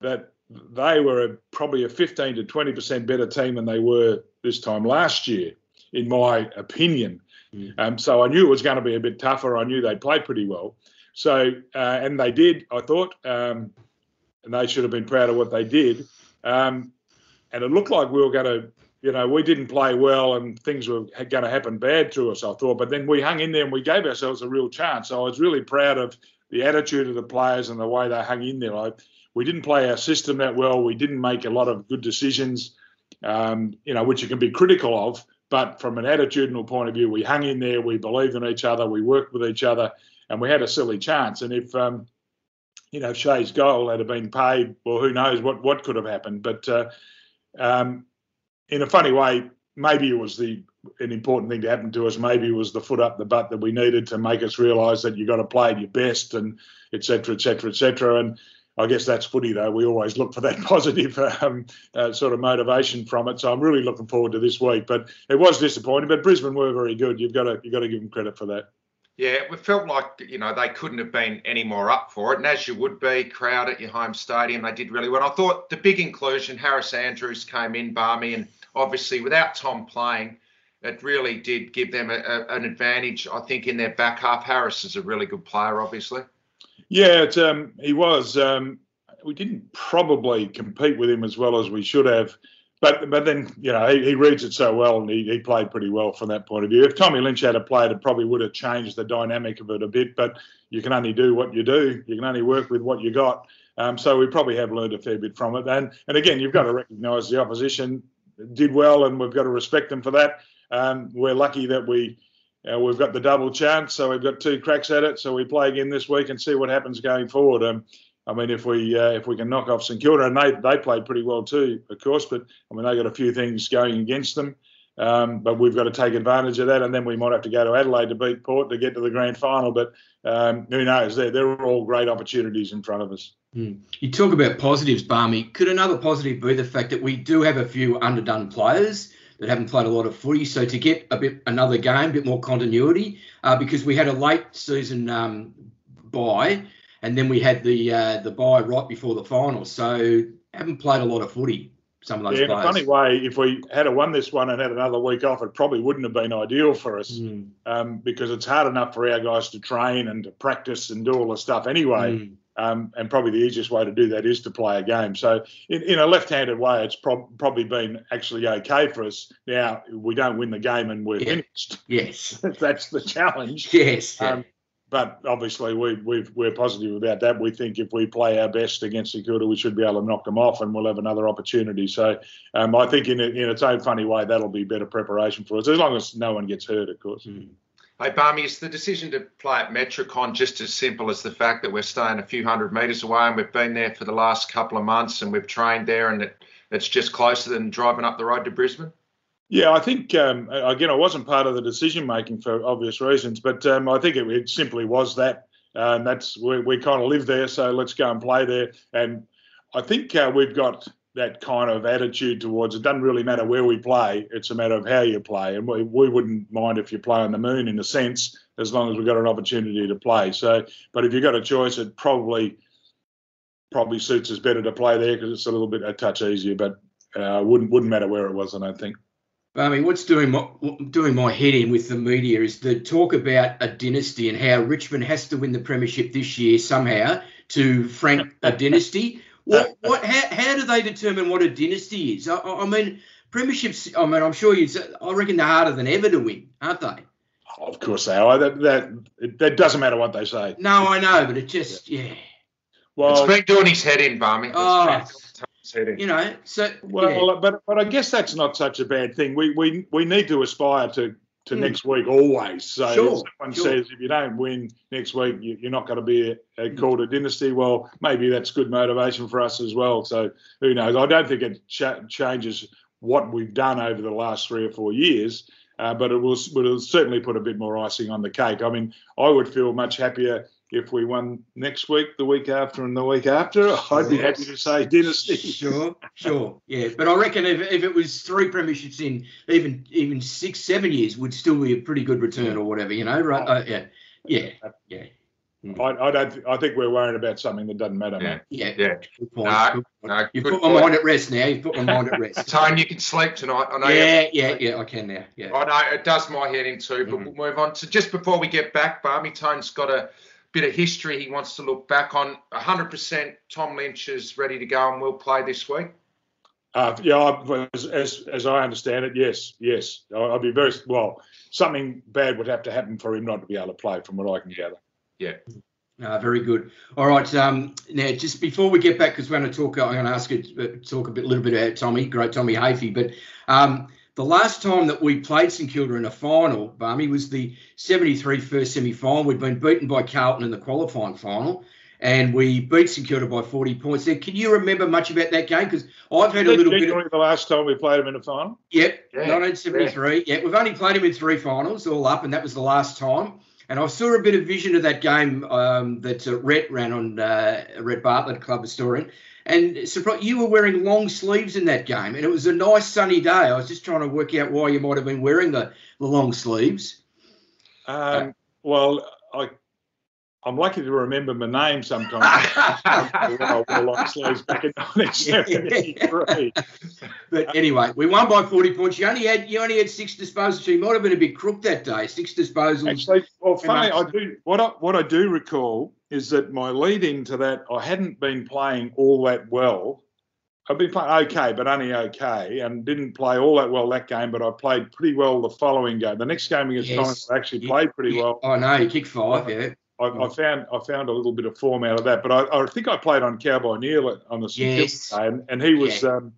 that they were a, probably a 15 to 20 percent better team than they were this time last year, in my opinion. Um, so I knew it was going to be a bit tougher. I knew they played pretty well. So uh, and they did. I thought, um, and they should have been proud of what they did. Um, and it looked like we were going to, you know, we didn't play well and things were going to happen bad to us. I thought, but then we hung in there and we gave ourselves a real chance. So I was really proud of the attitude of the players and the way they hung in there. Like we didn't play our system that well. We didn't make a lot of good decisions, um, you know, which you can be critical of. But from an attitudinal point of view, we hung in there. We believed in each other. We worked with each other, and we had a silly chance. And if um, you know Shai's goal had been paid, well, who knows what what could have happened? But uh, um, in a funny way, maybe it was the an important thing to happen to us. Maybe it was the foot up the butt that we needed to make us realise that you've got to play at your best and et cetera, et cetera, et cetera. And I guess that's footy, though. We always look for that positive um, uh, sort of motivation from it. So I'm really looking forward to this week. But it was disappointing. But Brisbane were very good. You've got to you've got to give them credit for that. Yeah, it felt like you know they couldn't have been any more up for it, and as you would be, crowd at your home stadium, they did really well. I thought the big inclusion, Harris Andrews came in, Balmey, and obviously without Tom playing, it really did give them a, a, an advantage. I think in their back half, Harris is a really good player, obviously. Yeah, it, um, he was. Um, we didn't probably compete with him as well as we should have. But but then, you know, he, he reads it so well and he, he played pretty well from that point of view. If Tommy Lynch had played, it probably would have changed the dynamic of it a bit. But you can only do what you do. You can only work with what you got. Um, so we probably have learned a fair bit from it. And and again, you've got to recognise the opposition did well, and we've got to respect them for that. Um, we're lucky that we uh, we've got the double chance, so we've got two cracks at it. So we play again this week and see what happens going forward. Um, I mean, if we uh, if we can knock off St Kilda, and they they played pretty well too, of course. But I mean, they got a few things going against them. Um, but we've got to take advantage of that, and then we might have to go to Adelaide to beat Port to get to the grand final. But um, who knows? They're, they're all great opportunities in front of us. You talk about positives, Balmey. Could another positive be the fact that we do have a few underdone players that haven't played a lot of footy? So to get a bit another game, a bit more continuity, uh, because we had a late season um, bye, and then we had the uh, the bye right before the final. So haven't played a lot of footy. Some of those Yeah, in a funny way, if we had a won this one and had another week off, it probably wouldn't have been ideal for us Mm, um, because it's hard enough for our guys to train and to practice and do all the stuff anyway. mm. Um, and probably the easiest way to do that is to play a game. So, in, in a left-handed way, it's prob- probably been actually okay for us. Now we don't win the game and we're Yeah. finished. Yes. That's the challenge. Yes. Um, but obviously, we, we've, we're positive about that. We think if we play our best against Security, we should be able to knock them off, and we'll have another opportunity. So, um, I think in, in its own funny way, that'll be better preparation for us, as long as no one gets hurt, of course. Mm. Hey, Balmey, is the decision to play at Metricon just as simple as the fact that we're staying a few hundred metres away and we've been there for the last couple of months and we've trained there and it, it's just closer than driving up the road to Brisbane? Yeah, I think um, again, I wasn't part of the decision making for obvious reasons, but um, I think it, it simply was that. Um, that's we, we kind of live there, so let's go and play there. And I think uh, we've got that kind of attitude towards it. Doesn't really matter where we play; it's a matter of how you play, and we, we wouldn't mind if you play on the moon in a sense, as long as we've got an opportunity to play. So, but if you've got a choice, it probably probably suits us better to play there because it's a little bit a touch easier. But uh, wouldn't wouldn't matter where it was, I don't think. I mean, what's doing my doing my head in with the media is the talk about a dynasty and how Richmond has to win the premiership this year somehow to frank a dynasty. What what how, how do they determine what a dynasty is? I, I I mean, premierships. I mean, I'm sure you. I reckon they're harder than ever to win, aren't they? Oh, of course they are. That that that doesn't matter what they say. No, I know, but it just yeah. it's Well, been doing his head in, Balmey. Oh. Been doing his head in. You know, so Well, yeah. but but I guess that's not such a bad thing. We we we need to aspire to to Mm. next week always. So Sure, if someone sure. says if you don't win next week, you, you're not going to be a, a called a dynasty. Well, maybe that's good motivation for us as well. So who knows? I don't think it cha- changes what we've done over the last three or four years. Uh, but it will, but it'll certainly put a bit more icing on the cake. I mean, I would feel much happier if we won next week, the week after, and the week after. I'd be happy to say dynasty. Sure, sure, yeah. But I reckon if, if it was three premierships in even even six, seven years, would still be a pretty good return or whatever, you know, right? Uh, yeah, yeah, yeah, I, I don't. th- I think we're worrying about something that doesn't matter. Yeah. mate. yeah. Yeah. Good point. No, good point. No, You've good put my point. mind at rest now. You've put my mind at rest. Tone, you can sleep tonight. I know. yeah, yeah, yeah. I can now. Yeah. I know it does my head in too, but Mhm. we'll move on. So just before we get back, Balmey Tone's got a bit of history he wants to look back on. 100% Tom Lynch is ready to go and will play this week. Uh, yeah, I- as, as as I understand it, yes, yes. I- I'd be very well. Something bad would have to happen for him not to be able to play, from what I can gather. Yeah. Uh, very good. All right. Um, now, just before we get back, because we're going to talk, I'm going to ask you to talk a bit, little bit about Tommy, great Tommy Hafey. But um, the last time that we played St Kilda in a final, Balmey, was the 73 first semi final. We'd been beaten by Carlton in the qualifying final, and we beat St Kilda by 40 points. Can you remember much about that game? Because I've had a little bit of. The last time we played him in a final. Yep, Yeah, 1973. Yeah. we've only played him in three finals all up, and that was the last time. And I saw a bit of vision of that game um, that uh, Rhett ran on uh, Rhett Bartlett, club historian. And you were wearing long sleeves in that game, and it was a nice sunny day. I was just trying to work out why you might have been wearing the, the long sleeves. Um, well, I I'm lucky to remember my name sometimes. I wore long sleeves back in 1973. But anyway, we won by 40 points. You only had you only had six disposals. So you might have been a bit crook that day. Six disposals. Actually, well, funny, I do what I, what I do recall is that my lead into that I hadn't been playing all that well. I've been playing okay, but only okay, and didn't play all that well that game. But I played pretty well the following game. The next game against Yes. Collingwood, I actually played pretty well. Oh no, you kicked five. Yeah. I, I found I found a little bit of form out of that, but I, I think I played on Cowboy Neale on the Yes. Kilda game, and he was um,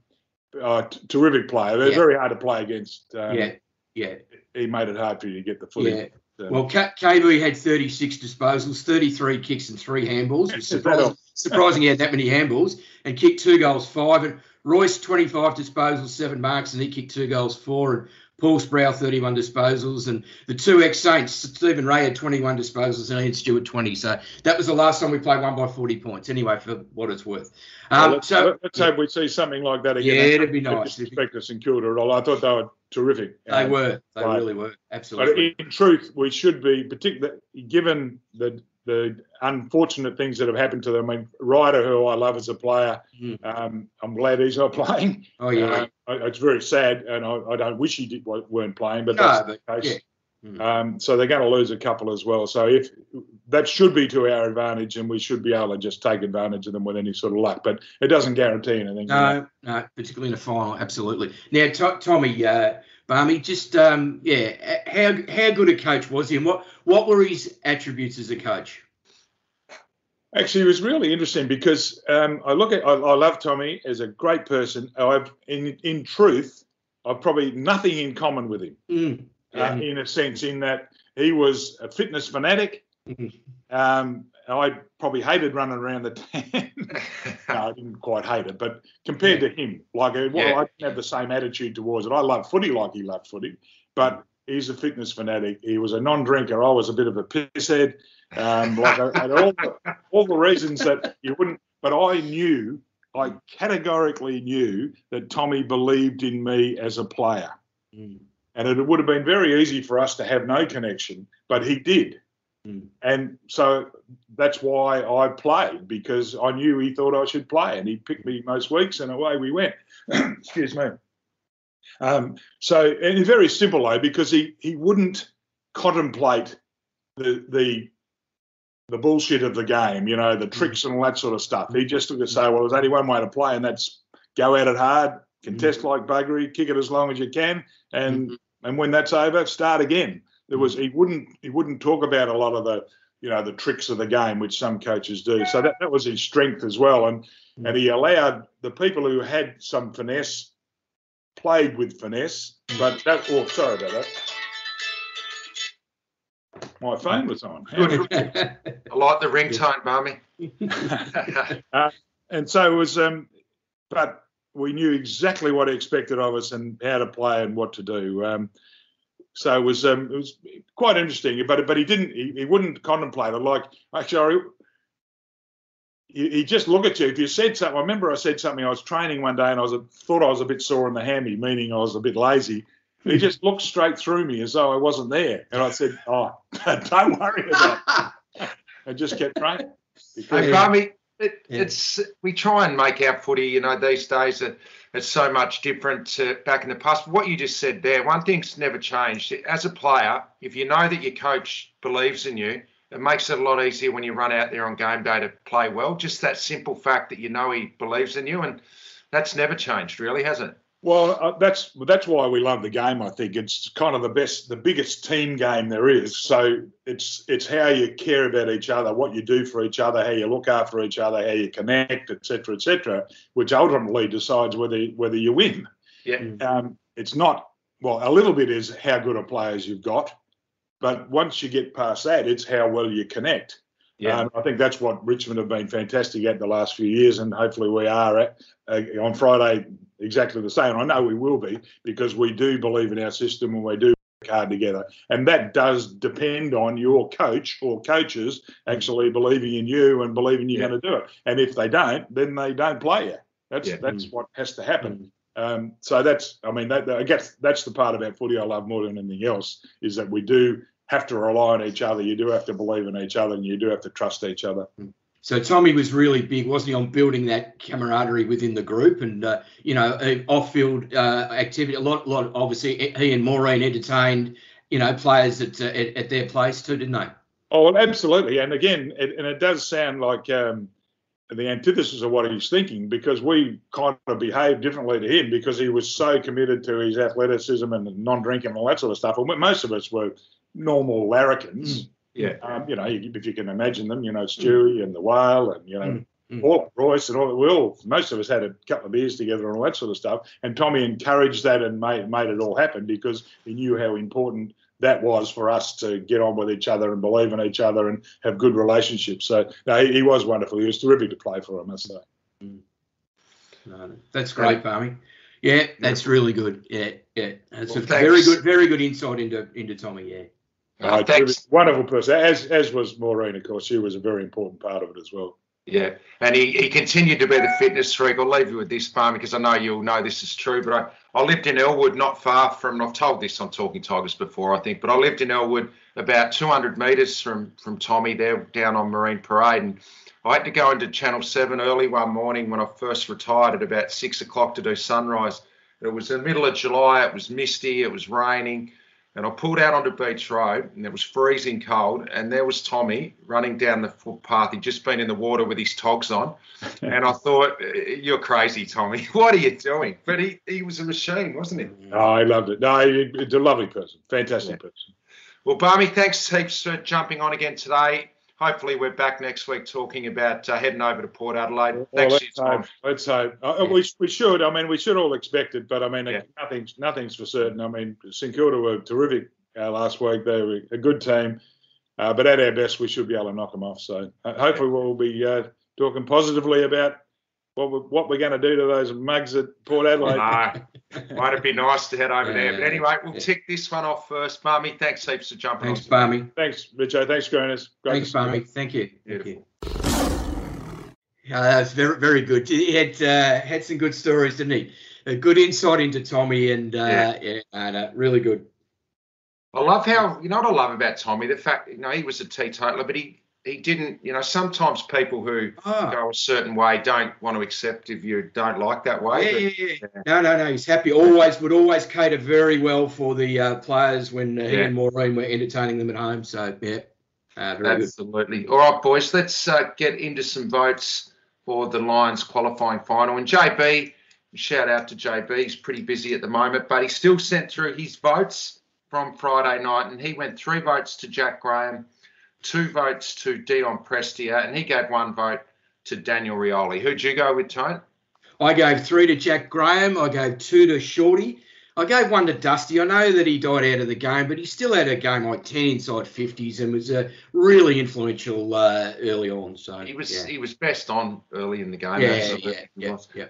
a t- terrific player. They're Yeah. very hard to play against. Um, Yeah. Yeah. He made it hard for you to get the footy. Yeah. Um, Well, K- KB had 36 disposals, 33 kicks, and three handballs. It's surprising, surprising he had that many handballs and kicked two goals, five. And Royce, 25 disposals, seven marks, and he kicked two goals, four. And Paul Sproul, 31 disposals. And the two ex Saints, Stephen Ray had 21 disposals, and Ian Stewart, 20. So that was the last time we played one by 40 points, anyway, for what it's worth. well, Um, let's, so let's hope we see something like that again. Yeah, it'd be nice. Disrespect to St Kilda at all. I thought they were terrific. they Um, were. They right. really were. But Absolutely. in truth, we should be, particularly given the the unfortunate things that have happened to them. I mean, Ryder, who I love as a player, Mm. um, I'm glad he's not playing. oh, yeah. Uh, I- it's very sad, and I, I don't wish he did, weren't playing, but No, that's the case. Mm. Um, so they're going to lose a couple as well. So if that should be to our advantage, and we should be able to just take advantage of them with any sort of luck. But it doesn't guarantee anything. No, no, particularly in a final, absolutely. Now, to- Tommy, uh, Balmey, just um, yeah, how how good a coach was he, and what what were his attributes as a coach? Actually, it was really interesting because um, I look at I, I love Tommy as a great person. I've in in truth, I've probably nothing in common with him. Mm. uh, in a sense, in that he was a fitness fanatic. Mhm. Um, I probably hated running around the tan. no, I didn't quite hate it, but compared to him, like uh, well, Yeah. I didn't have the same attitude towards it. I love footy like he loved footy, but he's a fitness fanatic. He was a non-drinker. I was a bit of a pisshead. Um, like I, and all, the, all the reasons that you wouldn't, but I knew I categorically knew that Tommy believed in me as a player. Mm. And it would have been very easy for us to have no connection, but he did. Mm. And so that's why I played because I knew he thought I should play, and he picked me most weeks, and away we went. Excuse me. Um, so, in a very simple way, because he he wouldn't contemplate the the the bullshit of the game, you know, the tricks and all that sort of stuff. He just took to say, well, there's only one way to play, and that's go at it hard, contest like buggery, kick it as long as you can, and and when that's over, start again. There was he wouldn't he wouldn't talk about a lot of the you know the tricks of the game, which some coaches do. So that, that was his strength as well, and and he allowed the people who had some finesse played with finesse, but that oh sorry about that. My phone was on. I like the ringtone, Balmey. and so it was um but we knew exactly what he expected of us and how to play and what to do um so it was um it was quite interesting but but he didn't he, he wouldn't contemplate it. Like actually he, he just look at you. If you said something i remember i said something i was training one day and i was a, thought i was a bit sore in the hammy meaning i was a bit lazy. He just looked straight through me as though i wasn't there. And i said oh don't worry about it. I just kept training. Because- Hey, Balmey, it, Yeah. it's we try and make our footy. You know, these days it, it's so much different to back in the past. What you just said there, one thing's never changed. As a player, if you know that your coach believes in you, it makes it a lot easier when you run out there on game day to play well. Just that simple fact that you know he believes in you, and that's never changed, really, has it? Well, uh, that's that's why we love the game. I think it's kind of the best, the biggest team game there is. So it's it's how you care about each other, what you do for each other, how you look after each other, how you connect, etc., etc., which ultimately decides whether whether you win. Yeah. Um, it's not well, a little bit is how good a players you've got, but once you get past that, it's how well you connect. Yeah. Um, I think that's what Richmond have been fantastic at the last few years, and hopefully we are at, uh, on Friday exactly the same. I know we will be because we do believe in our system and we do work hard together, and that does depend on your coach or coaches actually believing in you and believing you're Yeah. going to do it. And if they don't, then they don't play you. That's Yeah. that's what has to happen. Um, so that's, I mean, that, I guess that's the part about footy I love more than anything else is that we do have to rely on each other. You do have to believe in each other, and you do have to trust each other. So Tommy was really big, wasn't he, on building that camaraderie within the group and uh, you know uh, off-field uh, activity. A lot, lot. Obviously, he and Maureen entertained you know players at, uh, at at their place too, didn't they? Oh, absolutely. And again, it, and it does sound like um, the antithesis of what he's thinking because we kind of behaved differently to him because he was so committed to his athleticism and non-drinking and all that sort of stuff. And most of us were normal larrikins. Yeah. Um, you know, if you can imagine them, you know, Stewie and the Whale and, you know, Mm, mm. all Royce and all, we all, most of us had a couple of beers together and all that sort of stuff. And Tommy encouraged that and made, made it all happen because he knew how important that was for us to get on with each other and believe in each other and have good relationships. So no, he, he was wonderful. He was terrific to play for, I must say. No, that's great, Balmey. Yeah, that's really good. Yeah, yeah. That's Well, a thanks. very good, very good insight into into Tommy. Yeah. Uh, thanks. wonderful person, as as was Maureen, of course. She was a very important part of it as well. Yeah, and he, he continued to be the fitness freak. I'll leave you with this, Balmey, because I know you'll know this is true. But I, I lived in Elwood, not far from. I've told this on Talking Tigers before, I think. But I lived in Elwood, about 200 metres from from Tommy, there down on Marine Parade, and I had to go into Channel Seven early one morning when I first retired at about six o'clock to do sunrise. It was the middle of July. It was misty. It was raining. And I pulled out onto Beach Road and it was freezing cold. And there was Tommy running down the footpath. He'd just been in the water with his togs on. And I thought, You're crazy, Tommy. What are you doing? But he, he was a machine, wasn't he? Oh, I loved it. No, he, he's a lovely person, fantastic person. Well, Balmey, thanks heaps for jumping on again today. Hopefully, we're back next week talking about uh, heading over to Port Adelaide. Well, Thanks let's hope. Let's hope. Uh, Yeah. we, we should. I mean, we should all expect it, but I mean, Yeah. nothing's nothing's for certain. I mean, St Kilda were terrific uh, last week. They were a good team, uh, but at our best, we should be able to knock them off. So uh, hopefully, we'll be uh, talking positively about what we're, what we're going to do to those mugs at Port Adelaide. No, might it be nice to head over there? But anyway, we'll Yeah. tick this one off first. Balmey, thanks heaps for jumping Thanks, on. Balmey. Thanks, Richo. Thanks, Granus. Great Thanks, see. Balmey. Thank you. Thank you. Uh, that's very, very good. He had uh, had some good stories, didn't he? A good insight into Tommy, and uh, Yeah. yeah, and, uh, really good. I love how you know what I love about Tommy. The fact you know he was a teetotaler, but he he didn't. You know, sometimes people who Oh, go a certain way don't want to accept if you don't like that yeah, way. yeah, yeah. No, no, no. He's happy. Always would always cater very well for the uh, players when uh, he and Maureen were entertaining them at home. So yeah, uh, very good. Absolutely. All right, boys, let's uh, get into some votes for the Lions qualifying final. And JB, shout out to JB. He's pretty busy at the moment, but he still sent through his votes from Friday night, and he went three votes to Jack Graham, two votes to Dion Prestia, and he gave one vote to Daniel Rioli. Who'd you go with, Tone? I gave three to Jack Graham. I gave two to Shorty. I gave one to Dusty. I know that he died out of the game, but he still had a game like 10 inside 50s and was uh, really influential uh, early on. So He was yeah. he was best on early in the game. yeah, yeah, yeah, yeah.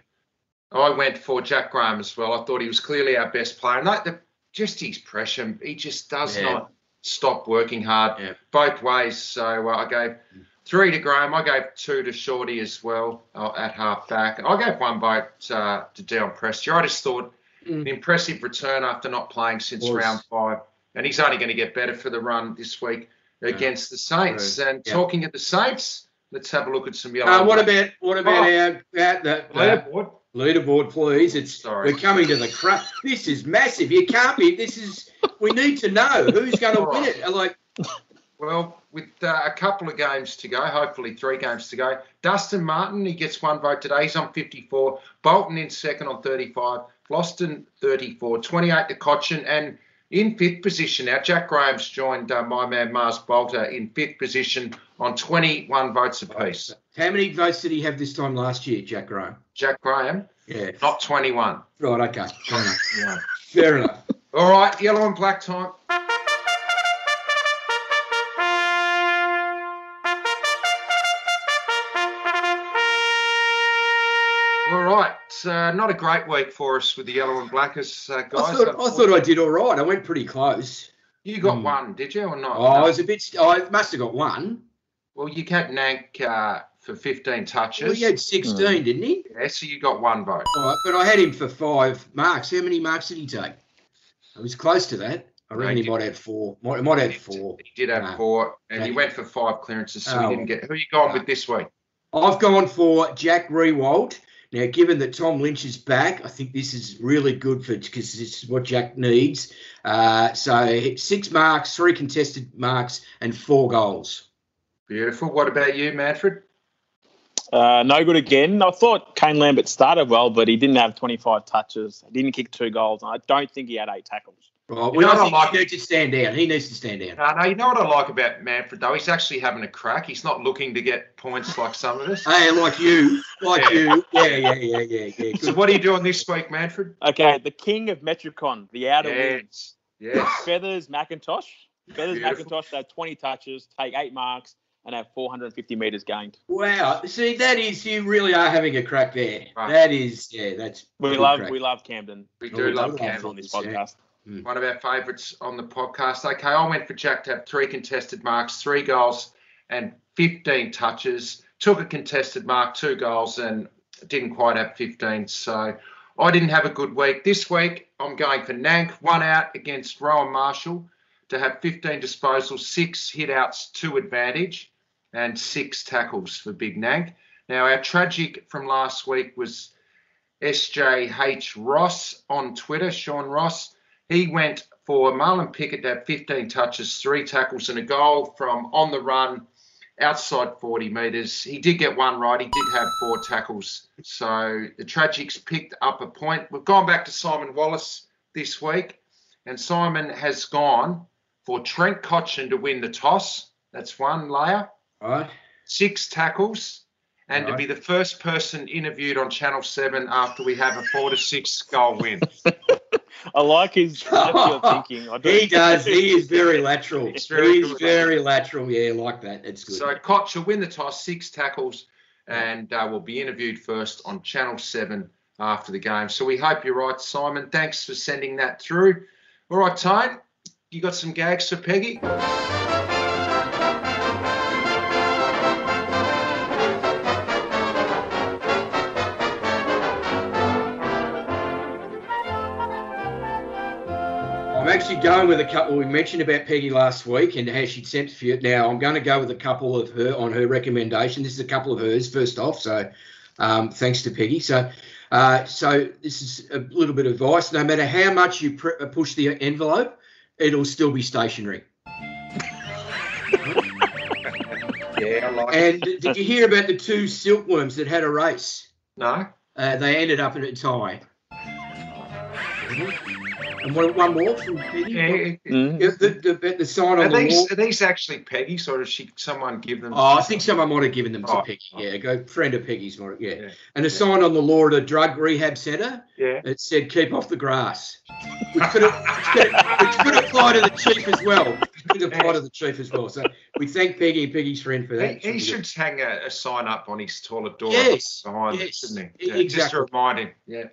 I went for Jack Graham as well. I thought he was clearly our best player. And like the, just his pressure, he just does Yeah. not stop working hard Yeah. both ways. So uh, I gave three to Graham. I gave two to Shorty as well uh, at half back. I gave one vote uh, to Dion Prestia. I just thought Mm. an impressive return after not playing since round five. And he's only going to get better for the run this week against the Saints. And Yeah. talking of the Saints, let's have a look at some yellow. Uh, what about what about Oh. our, our the, the Leaderboard? Leaderboard, please? It's Sorry. we're coming to the crap. This is massive. You can't be. This is. We need to know who's going to win right. it. Like Well, with uh, a couple of games to go, hopefully three games to go, Dustin Martin, he gets one vote today. He's on 54. Bolton in second on 35. Vlastuin 34. 28 to Cotchin. And in fifth position now, Jack Graham's joined uh, my man Mars Bolter in fifth position on 21 votes apiece. how many votes did he have this time last year, Jack Graham? Jack Graham, Yeah. not 21. Right. Okay. Fair enough. Yeah. Fair enough. All right, yellow and black time. All right, uh, not a great week for us with the yellow and blackers, uh, I guys. thought, I thought I did all right. I went pretty close. you got Hmm. one, did you, or not? Oh, I was a bit. I must have got one. Well, you had Nank uh, for 15 touches. Well, he had 16, didn't he? Yeah, so you got one vote. All right, but I had him for five marks. How many marks did he take? I was close to that. I No, reckon he he might have four. Might, might have four. He did have No. four, and he went for five clearances, so Oh. he didn't get. Who are you going with this week? I've gone for Jack Riewoldt. Now, given that Tom Lynch is back, I think this is really good for because this is what Jack needs. Uh, so six marks, three contested marks, and four goals. Beautiful. What about you, Manfred? Uh, no good again. I thought Kane Lambert started well, but he didn't have 25 touches. He didn't kick two goals. And I don't think he had eight tackles. Right. You Well, know I what I think he needs to stand down. He needs to stand down. Uh, no, you know what I like about Manfred though? He's actually having a crack. He's not looking to get points like some of us. Hey, like you, like Yeah. you. Yeah, yeah, yeah, yeah, yeah. So what are you doing this week, Manfred? Okay, the king of Metricon, the outer wings. Yes. Yes. Feathers McIntosh. Feathers Beautiful. McIntosh had 20 touches, take eight marks, and have 450 metres gained. Wow. See, that is you really are having a crack there. Right. That is, yeah, that's. We love crack. we love Kamdyn. We Oh, do we love love Cam. on this Yeah. podcast. Hmm. One of our favourites on the podcast. Okay, I went for Jack to have three contested marks, three goals, and 15 touches. Took a contested mark, two goals, and didn't quite have 15. So I didn't have a good week. This week, I'm going for Nank, one out against Rowan Marshall to have 15 disposals, six hit outs, two advantage, and six tackles for Big Nank. Now, our tragic from last week was SJH Ross on Twitter, Sean Ross. He went for Marlion Pickett to have 15 touches, three tackles, and a goal from on the run outside 40 metres. He did get one right. He did have four tackles. So the Tragics picked up a point. We've gone back to Simon Wallace this week, and Simon has gone for Trent Cotchin to win the toss. That's one layer, Right. six tackles, and to be the first person interviewed on Channel 7 after we have a four to six goal win. I like his left field thinking. I do. He does. He is very lateral. It's very He's good. very lateral. Yeah, like that. It's good. So Cotch will win the toss, six tackles, and uh, will be interviewed first on Channel 7 after the game. So we hope you're right, Simon. Thanks for sending that through. All right, Tone, you got some gags for Peggy? Actually going with a couple. We mentioned about Peggy last week and how she'd sent for you. Now I'm going to go with a couple of her on her recommendation. This is a couple of hers first off. So um, thanks to Peggy. So uh, so this is a little bit of advice. No matter how much you pr- uh, push the envelope, it'll still be stationary. Yeah, like. And did you hear about the two silkworms that had a race? No? Uh, they ended up in a tie. And one, one more from Peggy. Yeah. Mm. Yeah, the, the, the sign Are on the these, wall. are these actually Peggy's or does she someone give them? Oh, I think someone might have given them to Oh, Peggy. oh. Yeah, go friend of Peggy's. Might, yeah. Yeah. And a sign on the law at a drug rehab centre Yeah. that said "Keep off the grass," which could, which could, which could apply to the chief as well. Which could apply to the chief as well. So we thank Peggy and Peggy's friend for that. He, he should hang a, a sign up on his toilet door Yes, behind yes, it, shouldn't he? Yeah, Just to remind him. Yeah.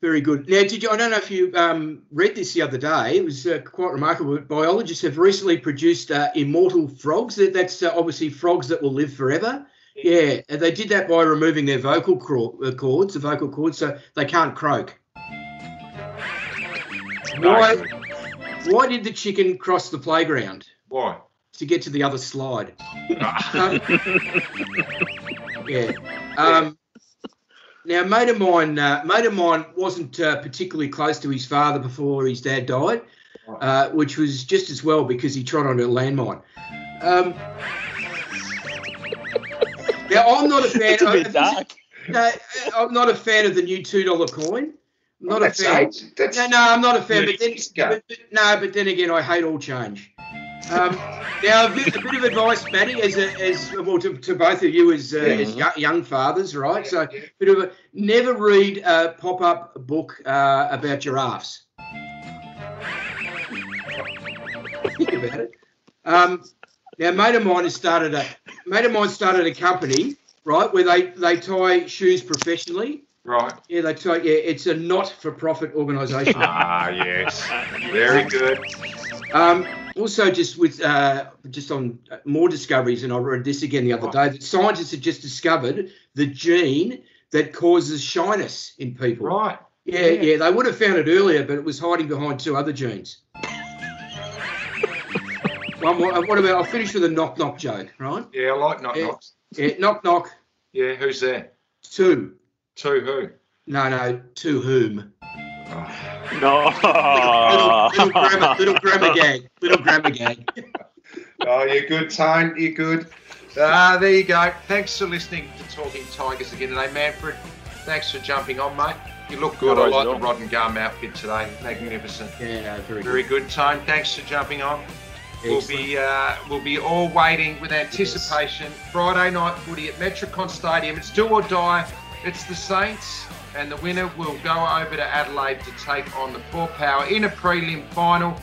Very good. Now, did you? I don't know if you um, read this the other day. It was uh, quite remarkable. Biologists have recently produced uh, immortal frogs. That, that's uh, obviously frogs that will live forever. Yeah, and they did that by removing their vocal uh, cords, the vocal cords, so they can't croak. Why? Why did the chicken cross the playground Why? to get to the other slide? Um, yeah. Um, now, mate of mine, uh, mate of mine wasn't uh, particularly close to his father before his dad died, uh, which was just as well because he trod on a landmine. Um, now, I'm not a fan. It's a bit of, dark. no, I'm not a fan of the new two dollar coin. I'm not a fan. No, no, I'm not a fan. But then, but, but- no, but then again, I hate all change. Um, now, a bit, a bit of advice, Matty, as a, as well to, to both of you as, uh, as young, fathers, right? So, bit of a never read a pop-up book uh, about giraffes. Think about it. Um, now, a mate of mine has started a mate of mine started a company, right, where they they tie shoes professionally. Right. Yeah, they tie. Yeah, it's a not-for-profit organisation. Ah, yes. Very good. Um, also, just with uh, just on more discoveries, and I read this again the other day that scientists have just discovered the gene that causes shyness in people. Right. Yeah, yeah, they would have found it earlier, but it was hiding behind two other genes. One more. uh, What about? I'll finish with a knock knock joke, right? Yeah, I like knock Yeah. knocks. Yeah, knock knock. Yeah, who's there? Two. To who? No, no. To whom? Oh, No. Little, little grammar, little grammar gag. Little grammar gag. oh you're good, Tone. You're good. Ah, there you go. Thanks for listening to Talking Tigers again today, Manfred. Thanks for jumping on, mate. You look good. No I like the all. rod and gum outfit today. Magnificent. Yeah, no, very, Very good. good, Tone. Thanks for jumping on. We'll be uh, we'll be all waiting with anticipation. Friday night footy at Metricon Stadium. It's do or die. It's the Saints, and the winner will go over to Adelaide to take on the Four Power in a prelim final.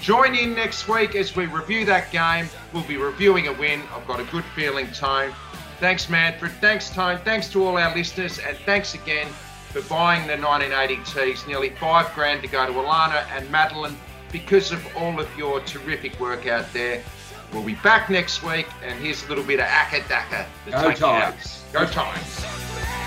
Join in next week as we review that game. We'll be reviewing a win. I've got a good feeling, Tone. Thanks, Manfred. Thanks, Tone. Thanks to all our listeners, and thanks again for buying the 1980 tees. Nearly five grand to go to Alana and Madeline because of all of your terrific work out there. We'll be back next week, and here's a little bit of Akka Daka. Go take you out. Tigers. Go Tigers.